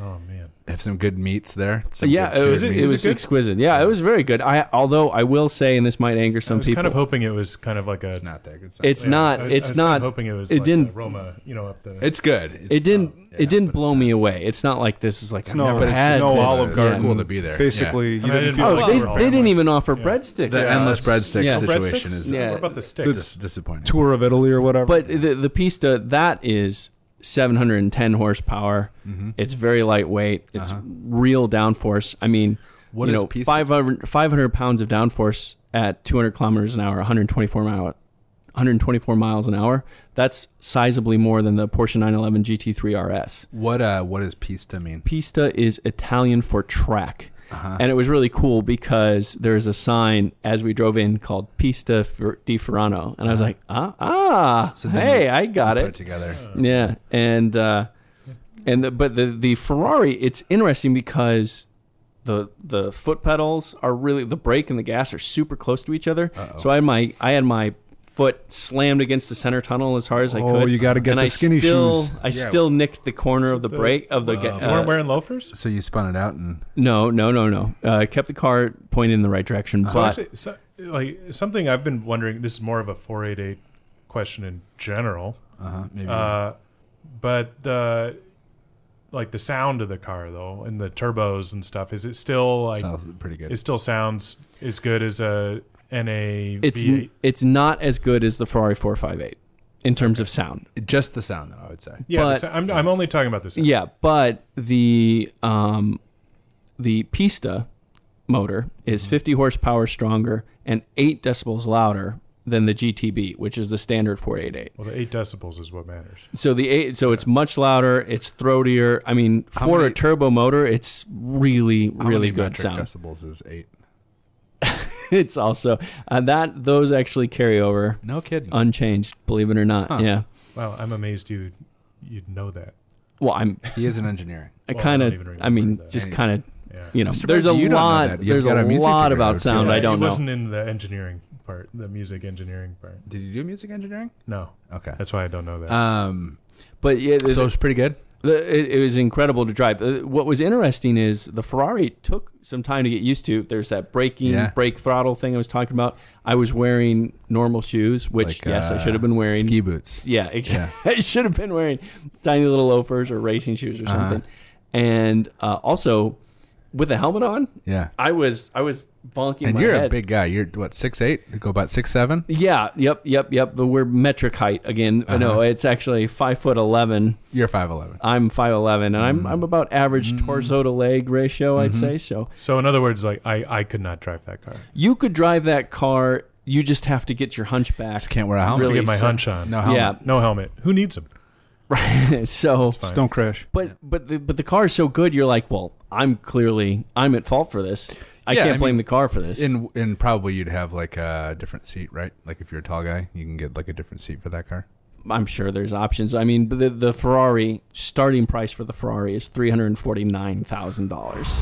oh man. Have some good meats there. Some yeah, good it was cured it, was good? exquisite. Yeah, it was very good. I although I will say, and this might anger some people I was people. kind of hoping it was kind of like a. It's not that good. It's yeah, not. I, it's I was not. Kind of hoping it was. it like didn't- aroma, you know, up the. It's good. It's, it didn't. yeah, it didn't blow me away. It's not like this is like It's no- never but it's had no this. Olive it's Garden. cool to be there. Basically, I you I didn't didn't feel Oh, like they- they, you were they didn't even offer Yeah. breadsticks. The endless that's- breadstick situation is Yeah. What about the sticks? dis- disappointing. tour of Italy or whatever. But the the Pista that is 710 horsepower. Mhm. It's very lightweight. It's Uh-huh. real downforce. I mean, What you is know, Pista? 500, 500 pounds of downforce at 200 kilometers an hour, 124 mile, 124 miles an hour. That's sizably more than the Porsche 911 GT3 RS. What uh what does pista mean? Pista is Italian for track. Uh-huh. And it was really cool because there's a sign as we drove in called Pista di Fiorano. And I was Uh-huh. like, ah, ah, So then hey, I got Put it. it together. Yeah, and uh, and the, but the the Ferrari, it's interesting because the the foot pedals are really the brake and the gas are super close to each other. Uh-oh. So I had my I had my foot slammed against the center tunnel as hard as I could. oh, you got to get and the I skinny still shoes. I Yeah. still nicked the corner of the the- brake of the. Wow. ga- You weren't uh, wearing loafers? So you spun it out and no, no, no, no. Uh, I kept the car pointed in the right direction, So but actually, so, like something I've been wondering. This is more of a 488 question in general, uh-huh, maybe uh, but the like the sound of the car though, and the turbos and stuff. Is it still like sounds pretty good. it still sounds as good as a NA it's V8? it's not as good as the Ferrari 458 in terms of sound. Just the sound, though, I would say. Yeah, the sa- I'm I'm only talking about this. Yeah, but the um, the Pista motor is 50 horsepower stronger and eight decibels louder than the GTB, which is the standard 488. Well, the eight decibels is what matters. So the eight, so it's much louder, it's throatier. I mean, for many- a turbo motor, it's really, How really many good metric sound. decibels is eight? it's also uh, that those actually carry over No kidding. unchanged, believe it or not. Huh. Yeah. Wow, I'm amazed you you'd know that. Well, I'm he is an engineer. I Well, kind of, even I mean, that. just kind of, Yeah. you know, I'm there's a surprised know lot, that. You've there's got a a lot about sound you? I don't it know. wasn't in the engineering part, the music engineering part. Did you do music engineering? No, Okay. that's why I don't know that. Um. But yeah, the- So it's pretty good. It, it was incredible to drive. Uh, What was interesting is the Ferrari took some time to get used to. There's that braking, Yeah. brake throttle thing I was talking about. I was wearing normal shoes, which Like, yes, I uh, should have been wearing. ski boots. Yeah, exactly. I should have been wearing tiny little loafers or racing shoes or Uh-huh. something. And uh, also, with a helmet on, Yeah. I was I was bonking And my you're head. a big guy. You're what six eight? You go about six seven. yeah, yep, yep, yep. But we're metric height again. Uh-huh. No, it's actually five foot eleven. You're five eleven. I'm five eleven, and I'm Mm. I'm about average Mm. torso to leg ratio, I'd Mhm. say. So so in other words, like I, I could not drive that car. you could drive that car. You just have to get your hunchback. Just can't wear a helmet. to Really get my so- hunch on. No helmet. Yeah, No helmet. Who needs them? right. so, Just don't crash. but but the, but the car is so good. You're like, well, I'm clearly I'm at fault for this. I Yeah, can't I blame mean, the car for this. And in probably you'd have like a different seat, right? Like if you're a tall guy, you can get like a different seat for that car. I'm sure there's options. I mean, the the Ferrari starting price for the Ferrari is three hundred forty nine thousand dollars.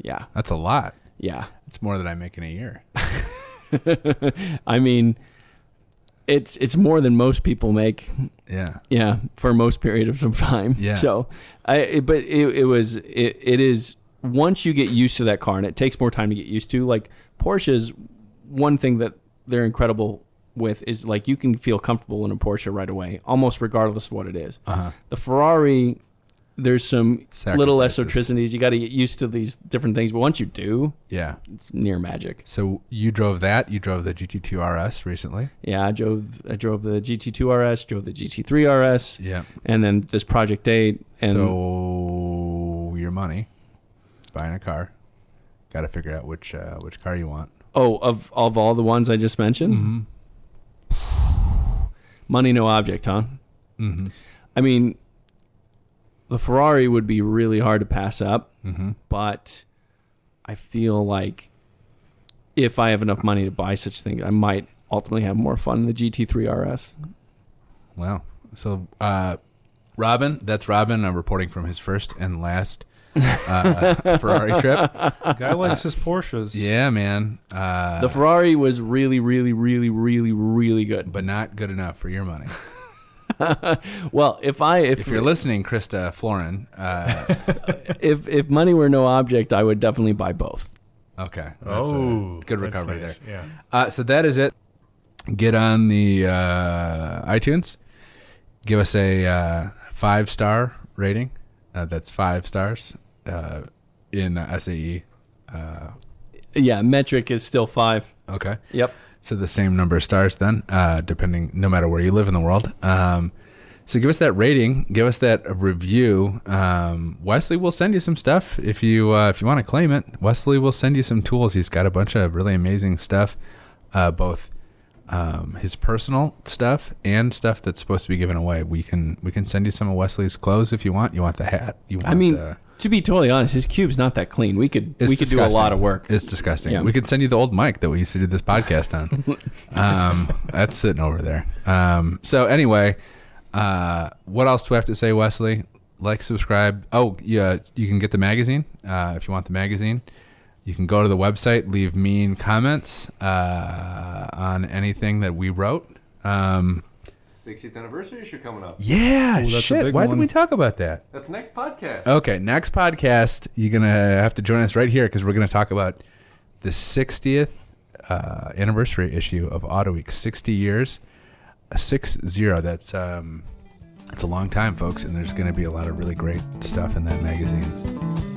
Yeah, That's a lot. yeah. It's more than I make in a year. I mean, it's it's more than most people make. Yeah. Yeah, for most period of some time. Yeah. So, I it- but it, it was it, it is once you get used to that car, and it takes more time to get used to. Like Porsches, one thing that they're incredible with is like you can feel comfortable in a Porsche right away, almost regardless of what it is. Uh huh. The Ferrari, there's some little eccentricities. You got to get used to these different things, but once you do, Yeah. it's near magic. So you drove that. You drove the GT2 RS recently. Yeah, I drove I drove the GT2 RS, drove the GT3 RS, Yeah. and then this Project 8 and so your money, buying a car, got to figure out which uh, which car you want. oh, of of all the ones I just mentioned, Mm-hmm. money no object, huh? Mm-hmm. I mean, the Ferrari would be really hard to pass up, Mm-hmm. but I feel like if I have enough money to buy such things, I might ultimately have more fun in the GT3 RS. Wow. So, uh, Robin, that's Robin uh, reporting from his first and last uh, Ferrari trip. Guy likes his Porsches. Yeah, man. Uh, the Ferrari was really, really, really, really, really good. but not good enough for your money. well, if I if, If you're listening, Krista Florin, uh, if if money were no object, I would definitely buy both. okay, that's a oh, good recovery nice. there. Yeah. Uh, so that is it. Get on the uh, iTunes. Give us a uh, five star rating. Uh, that's five stars uh, in uh, SAE. Uh, Yeah, metric is still five. okay. Yep. So the same number of stars then, uh, depending, no matter where you live in the world. Um, so give us that rating, give us that review. Um, Wesley will send you some stuff if you uh, if you want to claim it. Wesley will send you some tools. He's got a bunch of really amazing stuff, uh, both um, his personal stuff and stuff that's supposed to be given away. We can we can send you some of Wesley's clothes if you want. You want the hat? You want I mean, the, to be totally honest, his cube's not that clean. We could It's we could do a lot of work. It's disgusting. Yeah. We could send you the old mic that we used to do this podcast on. um, that's sitting over there. Um, so anyway, uh, what else do I have to say, Wesley? Like, subscribe. Oh, yeah, you can get the magazine uh, if you want the magazine. You can go to the website, leave mean comments uh, on anything that we wrote. Um, 60th anniversary issue coming up. yeah, Ooh, that's a shit. big Why didn't we talk about that? That's next podcast. Okay, next podcast, you're gonna have to join us right here because we're gonna talk about the 60th uh, anniversary issue of Autoweek. 60 years, a six zero. That's um, that's a long time, folks, and there's gonna be a lot of really great stuff in that magazine.